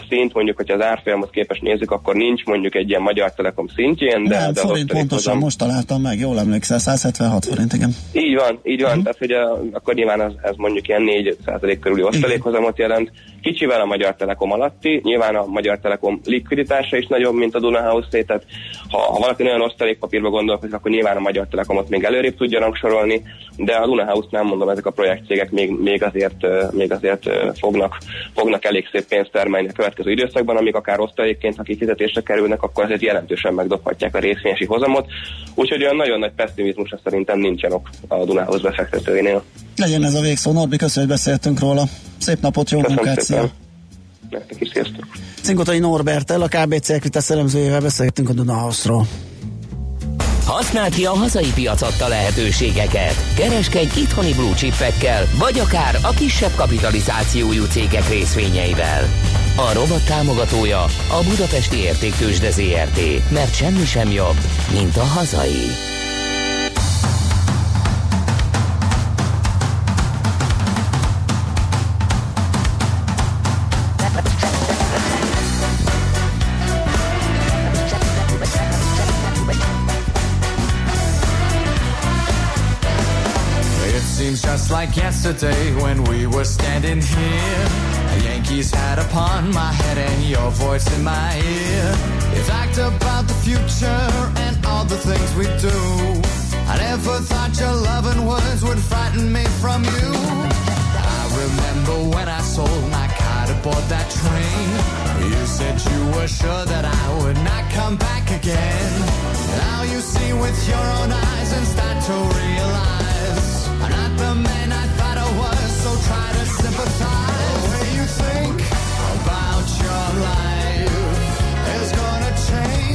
szint, mondjuk, hogyha az árfolyamot képes nézzük, akkor nincs mondjuk egy ilyen Magyar Telekom szintjén, de, Nem, de forint pontosan, osztalékhozam- most találtam meg, jól emlékszel, 176 forint, igen. így van, így van, tehát hogy a, akkor nyilván ez, ez mondjuk ilyen 4 körüli osztalékhozamot jelent. Kicsivel a Magyar Telekom alatti, nyilván a Magyar Telekom likviditása is nagyobb, mint a Duna House tehát ha, ha valaki olyan osztalékpapírba gondolkozik, akkor nyilván a Magyar Telekomot még előrébb tudja rangsorolni, de a Luna House nem mondom, ezek a projektcégek még, még azért, ö, még azért ö, fognak, fognak elég szép pénzt termelni a következő időszakban, amik akár osztalékként, ha kifizetésre kerülnek, akkor azért jelentősen megdobhatják a részvényesi hozamot. Úgyhogy olyan nagyon nagy pessimizmusra szerintem nincsen ok a Dunához befektetőinél. Legyen ez a végszó. Norbi, köszönjük, hogy beszéltünk róla. Szép napot, jó Köszönöm munkát, szépen. szia! Nektek is sziasztok! Cinkotai Norbertel, a KBC Equitas elemzőjével beszélgettünk a Dunahouse-ról. Használd ki a hazai piac adta lehetőségeket. Kereskedj itthoni blue chipekkel, vagy akár a kisebb kapitalizációjú cégek részvényeivel. A robot támogatója a Budapesti Értéktősde ZRT, mert semmi sem jobb, mint a hazai. Just like yesterday when we were standing here. A Yankees hat upon my head and your voice in my ear. You talked about the future and all the things we do. I never thought your loving words would frighten me from you. I remember when I sold my car to board that train. You said you were sure that I would not come back again. Now you see with your own eyes and start to realize about your life? Is gonna change, change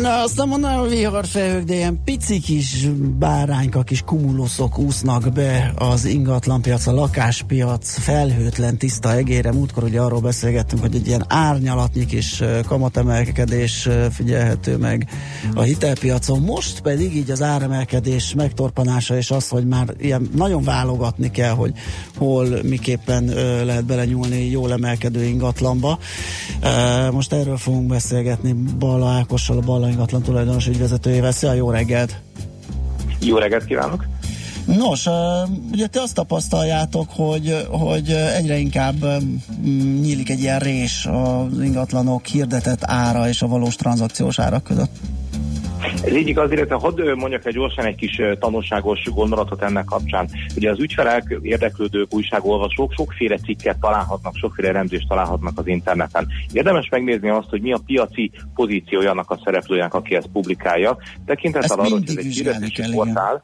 Na, azt nem mondanám, hogy viharfejők, de ilyen pici kis bárányka, kis kumuluszok úsznak be az ingatlanpiac, a lakáspiac felhőtlen, tiszta egére. Múltkor ugye arról beszélgettünk, hogy egy ilyen árnyalatnyi kis kamatemelkedés figyelhető meg a hitelpiacon. Most pedig így az áremelkedés megtorpanása és az, hogy már ilyen nagyon válogatni kell, hogy hol miképpen lehet belenyúlni jól emelkedő ingatlanba. Most erről fogunk beszélgetni Balla Ákossal, a Ingatlan tulajdonos ügyvezetőjével. Szia, jó reggelt! Jó reggelt kívánok! Nos, ugye te azt tapasztaljátok, hogy, hogy egyre inkább nyílik egy ilyen rés az ingatlanok hirdetett ára és a valós tranzakciós árak között. Ez így igaz, illetve hadd mondjak egy gyorsan egy kis tanulságos gondolatot ennek kapcsán. Ugye az ügyfelek, érdeklődők, újságolvasók sokféle cikket találhatnak, sokféle elemzést találhatnak az interneten. Érdemes megnézni azt, hogy mi a piaci pozíciója annak a szereplőjének, aki ezt publikálja. Tekintettel arra, hogy ez egy hirdetési kell, igen.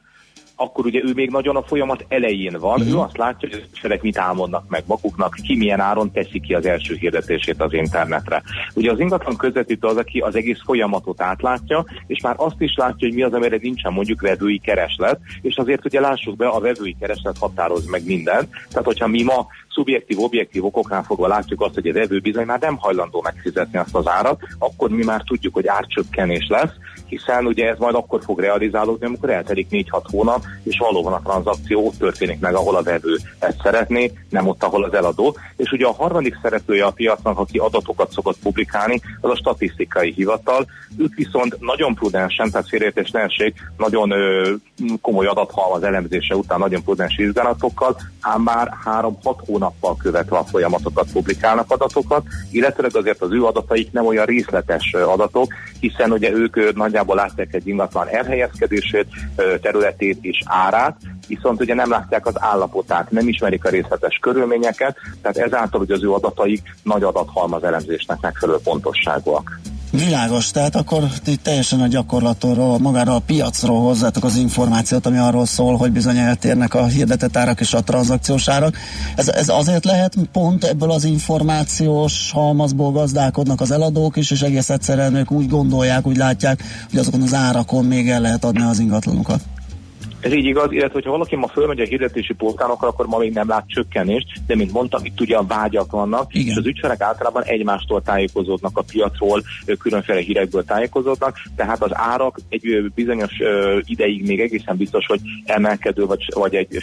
Akkor ugye ő még nagyon a folyamat elején van, Mhm. ő azt látja, hogy az ügyfelek mit álmodnak meg maguknak, ki milyen áron teszi ki az első hirdetését az internetre. Ugye az ingatlan közvetítő az, aki az egész folyamatot átlátja, és már azt is látja, hogy mi az, amire nincsen mondjuk vevői kereslet, és azért ugye lássuk be, a vevői kereslet határoz meg mindent. Tehát, hogyha mi ma szubjektív, objektív okoknál fogva látjuk azt, hogy a vevő bizony már nem hajlandó megfizetni azt az árat, akkor mi már tudjuk, hogy árcsökkenés lesz, hiszen ugye ez majd akkor fog realizálódni, amikor eltelik 4-6 hónap, és valóban a tranzakció ott történik meg, ahol a vevő ezt szeretné, nem ott, ahol az eladó. És ugye a harmadik szereplője a piacnak, aki adatokat szokott publikálni, az a statisztikai hivatal. Ők viszont nagyon prudensen, tehát félreértés ne nagyon ö, komoly adathalmaz elemzése után nagyon prudens vizsgálatokkal, ám már 3-6 hónappal követve a folyamatokat publikálnak adatokat, illetve azért az ő adataik nem olyan részletes adatok, hiszen ugye ők ö, nagyjából látják egy ingatlan elhelyezkedését, területét és árát, viszont ugye nem látják az állapotát, nem ismerik a részletes körülményeket, tehát ezáltal ugye az ő adataik nagy adathalmaz elemzésnek megfelelő pontosságúak. Világos, tehát akkor itt teljesen a gyakorlatról, magára a piacról hozzátok az információt, ami arról szól, hogy bizony eltérnek a hirdetett árak és a tranzakciós árak. Ez, ez azért lehet pont ebből az információs halmazból gazdálkodnak az eladók is, és egész egyszerűen ők úgy gondolják, úgy látják, hogy azokon az árakon még el lehet adni az ingatlanokat. Ez így igaz, illetve hogyha valaki ma fölmegy a hirdetési portálokra, akkor ma még nem lát csökkenést, de mint mondtam, itt ugye a vágyak vannak, Igen. és az ügyfelek általában egymástól tájékozódnak a piacról, különféle hírekből tájékozódnak, tehát az árak egy bizonyos ideig még egészen biztos, hogy emelkedő vagy, vagy egy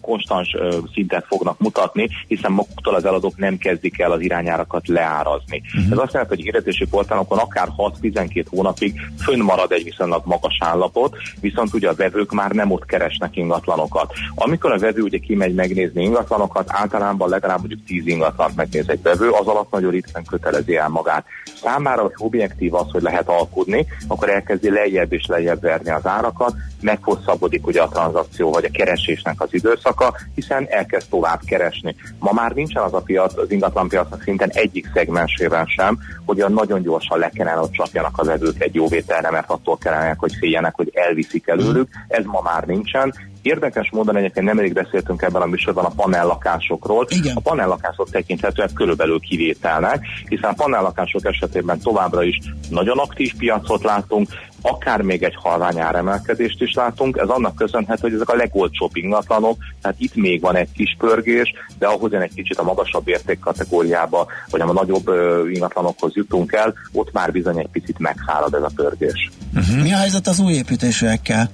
konstans szintet fognak mutatni, hiszen maguktól az eladók nem kezdik el az irányárakat leárazni. Uh-huh. Ez azt jelenti, hogy hirdetési portálokon akár 6-12 hónapig fönnmarad egy viszonylag magas állapot, viszont ugye a vevők már nem ott keresnek ingatlanokat. Amikor a vevő ugye kimegy megnézni ingatlanokat, általában legalább mondjuk 10 ingatlant megnéz egy vevő, az alatt nagyon ritkán kötelezi el magát. Számára, hogy objektív az, hogy lehet alkudni, akkor elkezdi lejjebb és lejjebb verni az árakat, meghosszabbodik ugye a tranzakció vagy a keresésnek az időszaka, hiszen elkezd tovább keresni. Ma már nincsen az a piac, az ingatlanpiacnak szinten egyik szegmensében sem, hogy a nagyon gyorsan le kellene, hogy csapjanak az vevők egy jó vételre, mert attól kellene, hogy féljenek, hogy elviszik előlük. Ez ma már nincsen, Érdekes módon egyébként nemrég beszéltünk ebben a műsorban a panellakásokról. Igen. A panellakások tekinthetőek körülbelül kivételnek, hiszen a panellakások esetében továbbra is nagyon aktív piacot látunk, akár még egy halvány áremelkedést is látunk, ez annak köszönhető, hogy ezek a legolcsóbb ingatlanok, tehát itt még van egy kis pörgés, de ahhoz én egy kicsit a magasabb értékkategóriába, vagy a nagyobb ingatlanokhoz jutunk el, ott már bizony egy picit megszárad ez a pörgés. Uh-huh. Mi a helyzet az új építésűekkel?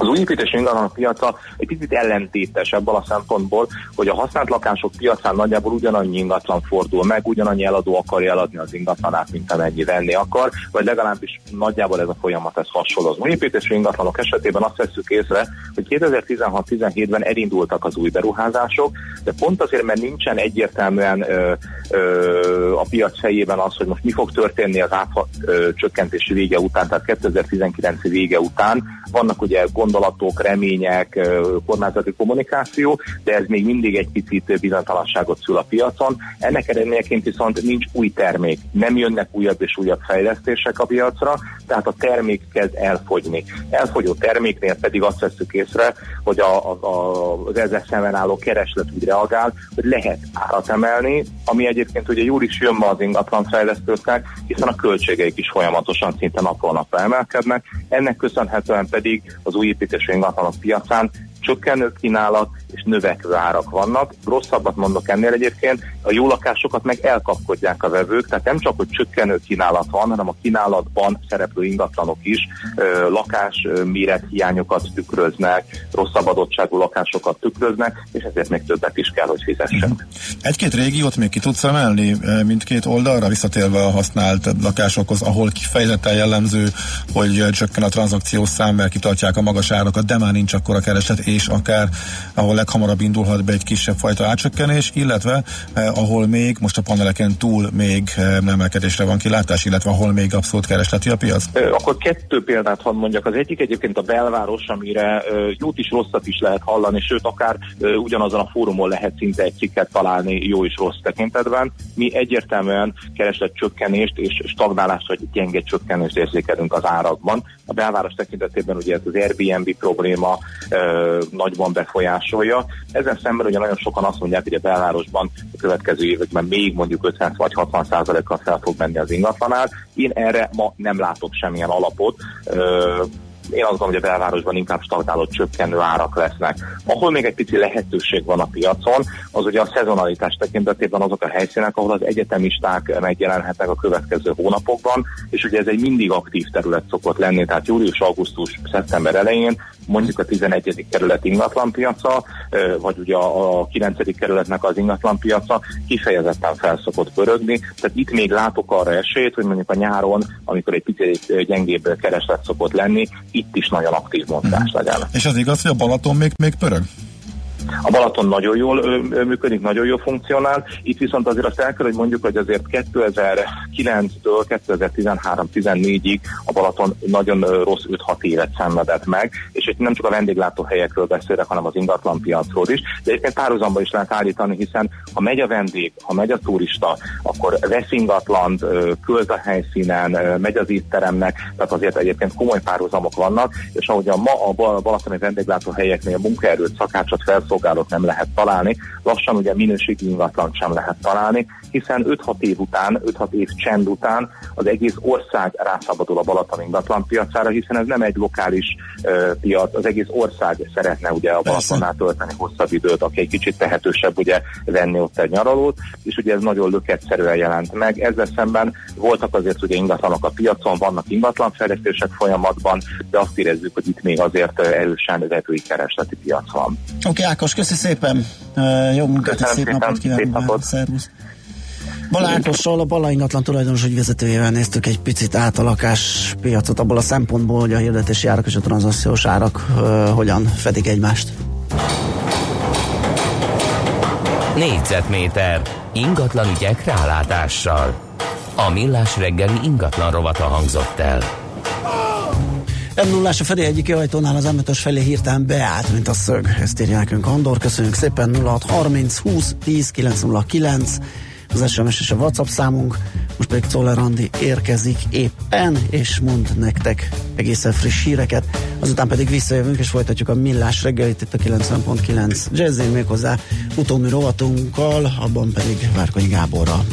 Az új építési ingatlanok piaca egy picit ellentétes ebből a szempontból, hogy a használt lakások piacán nagyjából ugyanannyi ingatlan fordul meg, ugyanannyi eladó akarja eladni az ingatlanát, mint amennyi venni akar, vagy legalábbis nagyjából ez a folyamat ez hasonló. Az új ingatlanok esetében azt veszük észre, hogy 2016-17-ben elindultak az új beruházások, de pont azért, mert nincsen egyértelműen ö, ö, a piac helyében az, hogy most mi fog történni az átcsökkentési vége után, tehát 2019 vége után, vannak ugye gondolatok, remények, kormányzati kommunikáció, de ez még mindig egy picit bizonytalanságot szül a piacon. Ennek eredményeként viszont nincs új termék, nem jönnek újabb és újabb fejlesztések a piacra, tehát a termék kezd elfogyni. Elfogyó terméknél pedig azt veszük észre, hogy a, a, az ezzel szemben álló kereslet úgy reagál, hogy lehet árat emelni, ami egyébként ugye jól is jön ma az ingatlan fejlesztőknek, hiszen a költségeik is folyamatosan szinte napról napra emelkednek. Ennek köszönhetően pedig az új építési ingatlanok piacán csökkenő kínálat és növekvő árak vannak. Rosszabbat mondok ennél egyébként, a jó lakásokat meg elkapkodják a vevők, tehát nem csak, hogy csökkenő kínálat van, hanem a kínálatban szereplő ingatlanok is lakás méret hiányokat tükröznek, rosszabb adottságú lakásokat tükröznek, és ezért még többet is kell, hogy fizessen. Mhm. Egy-két régiót még ki tudsz emelni mindkét oldalra, visszatérve a használt lakásokhoz, ahol kifejezetten jellemző, hogy csökken a tranzakciós szám, mert kitartják a magas árakat, de már nincs akkor a kereslet, és akár ahol leghamarabb indulhat be egy kisebb fajta átcsökkenés, illetve ahol még most a paneleken túl még eh, emelkedésre van kilátás, illetve ahol még abszolút keresleti a piac? Akkor kettő példát hadd mondjak. Az egyik egyébként a belváros, amire jót is rosszat is lehet hallani, sőt akár ugyanazon a fórumon lehet szinte egy cikket találni jó és rossz tekintetben. Mi egyértelműen kereslet csökkenést és stagnálást vagy gyenge csökkenést érzékelünk az árakban. A belváros tekintetében ugye ez az Airbnb probléma ö, nagyban befolyásolja. Ezen szemben ugye nagyon sokan azt mondják, hogy a belvárosban a következő években még mondjuk 50 vagy 60 százalékkal fel fog menni az ingatlanár. Én erre ma nem látok semmilyen alapot. Ö, én azt gondolom, hogy a belvárosban inkább stagnáló csökkenő árak lesznek. Ahol még egy pici lehetőség van a piacon, az ugye a szezonalitás tekintetében azok a helyszínek, ahol az egyetemisták megjelenhetnek a következő hónapokban, és ugye ez egy mindig aktív terület szokott lenni, tehát július, augusztus, szeptember elején mondjuk a 11. kerület ingatlanpiaca, vagy ugye a 9. kerületnek az ingatlanpiaca kifejezetten felszokott pörögni. Tehát itt még látok arra esélyt, hogy mondjuk a nyáron, amikor egy picit gyengébb kereslet szokott lenni, itt is nagyon aktív mozgás legyen. És az igaz, hogy a Balaton még, még pörög? A Balaton nagyon jól működik, nagyon jól funkcionál. Itt viszont azért azt el kell, hogy mondjuk, hogy azért 2009-től 2013-14-ig a Balaton nagyon rossz 5-6 évet szenvedett meg, és itt nem csak a vendéglátóhelyekről beszélek, hanem az ingatlanpiacról is, de egyébként párhuzamba is lehet állítani, hiszen ha megy a vendég, ha megy a turista, akkor vesz ingatlant, költ a helyszínen, megy az étteremnek, tehát azért egyébként komoly párhuzamok vannak, és ahogy a ma a balatoni vendéglátóhelyeknél munkaerőt, szakácsot, felszolgálót nem lehet találni, lassan ugye minőségi ingatlant sem lehet találni, hiszen 5-6 év után, 5-6 év csend után az egész ország rászabadul a Balaton ingatlan piacára, hiszen ez nem egy lokális uh, piac, az egész ország szeretne ugye a Balatonnál tölteni hosszabb időt, aki egy kicsit tehetősebb ugye venni ott egy nyaralót, és ugye ez nagyon löketszerűen jelent meg. Ezzel szemben voltak azért ugye ingatlanok a piacon, vannak ingatlanfejlesztések folyamatban, de azt érezzük, hogy itt még azért erősen vevői keresleti piac van. Oké, okay, Ákos, köszi szépen! Jó munkát és szép napot kívánok! Szervusz! Balákossal, a Bala ingatlan tulajdonos ügyvezetőjével néztük egy picit átalakás piacot abból a szempontból, hogy a hirdetési árak és a tranzakciós árak uh, hogyan fedik egymást. Négyzetméter ingatlan ügyek rálátással. A millás reggeli ingatlan rovata hangzott el. M 0 a Fedi egyik ajtónál az m felé hirtelen beállt, mint a szög. Ezt írja nekünk Andor. Köszönjük szépen 0630 20 10 909 az SMS és a WhatsApp számunk. Most pedig Czoller érkezik éppen, és mond nektek egészen friss híreket. Azután pedig visszajövünk, és folytatjuk a millás reggelit itt a 90.9 Jazzin méghozzá utómű rovatunkkal, abban pedig Várkonyi Gáborral.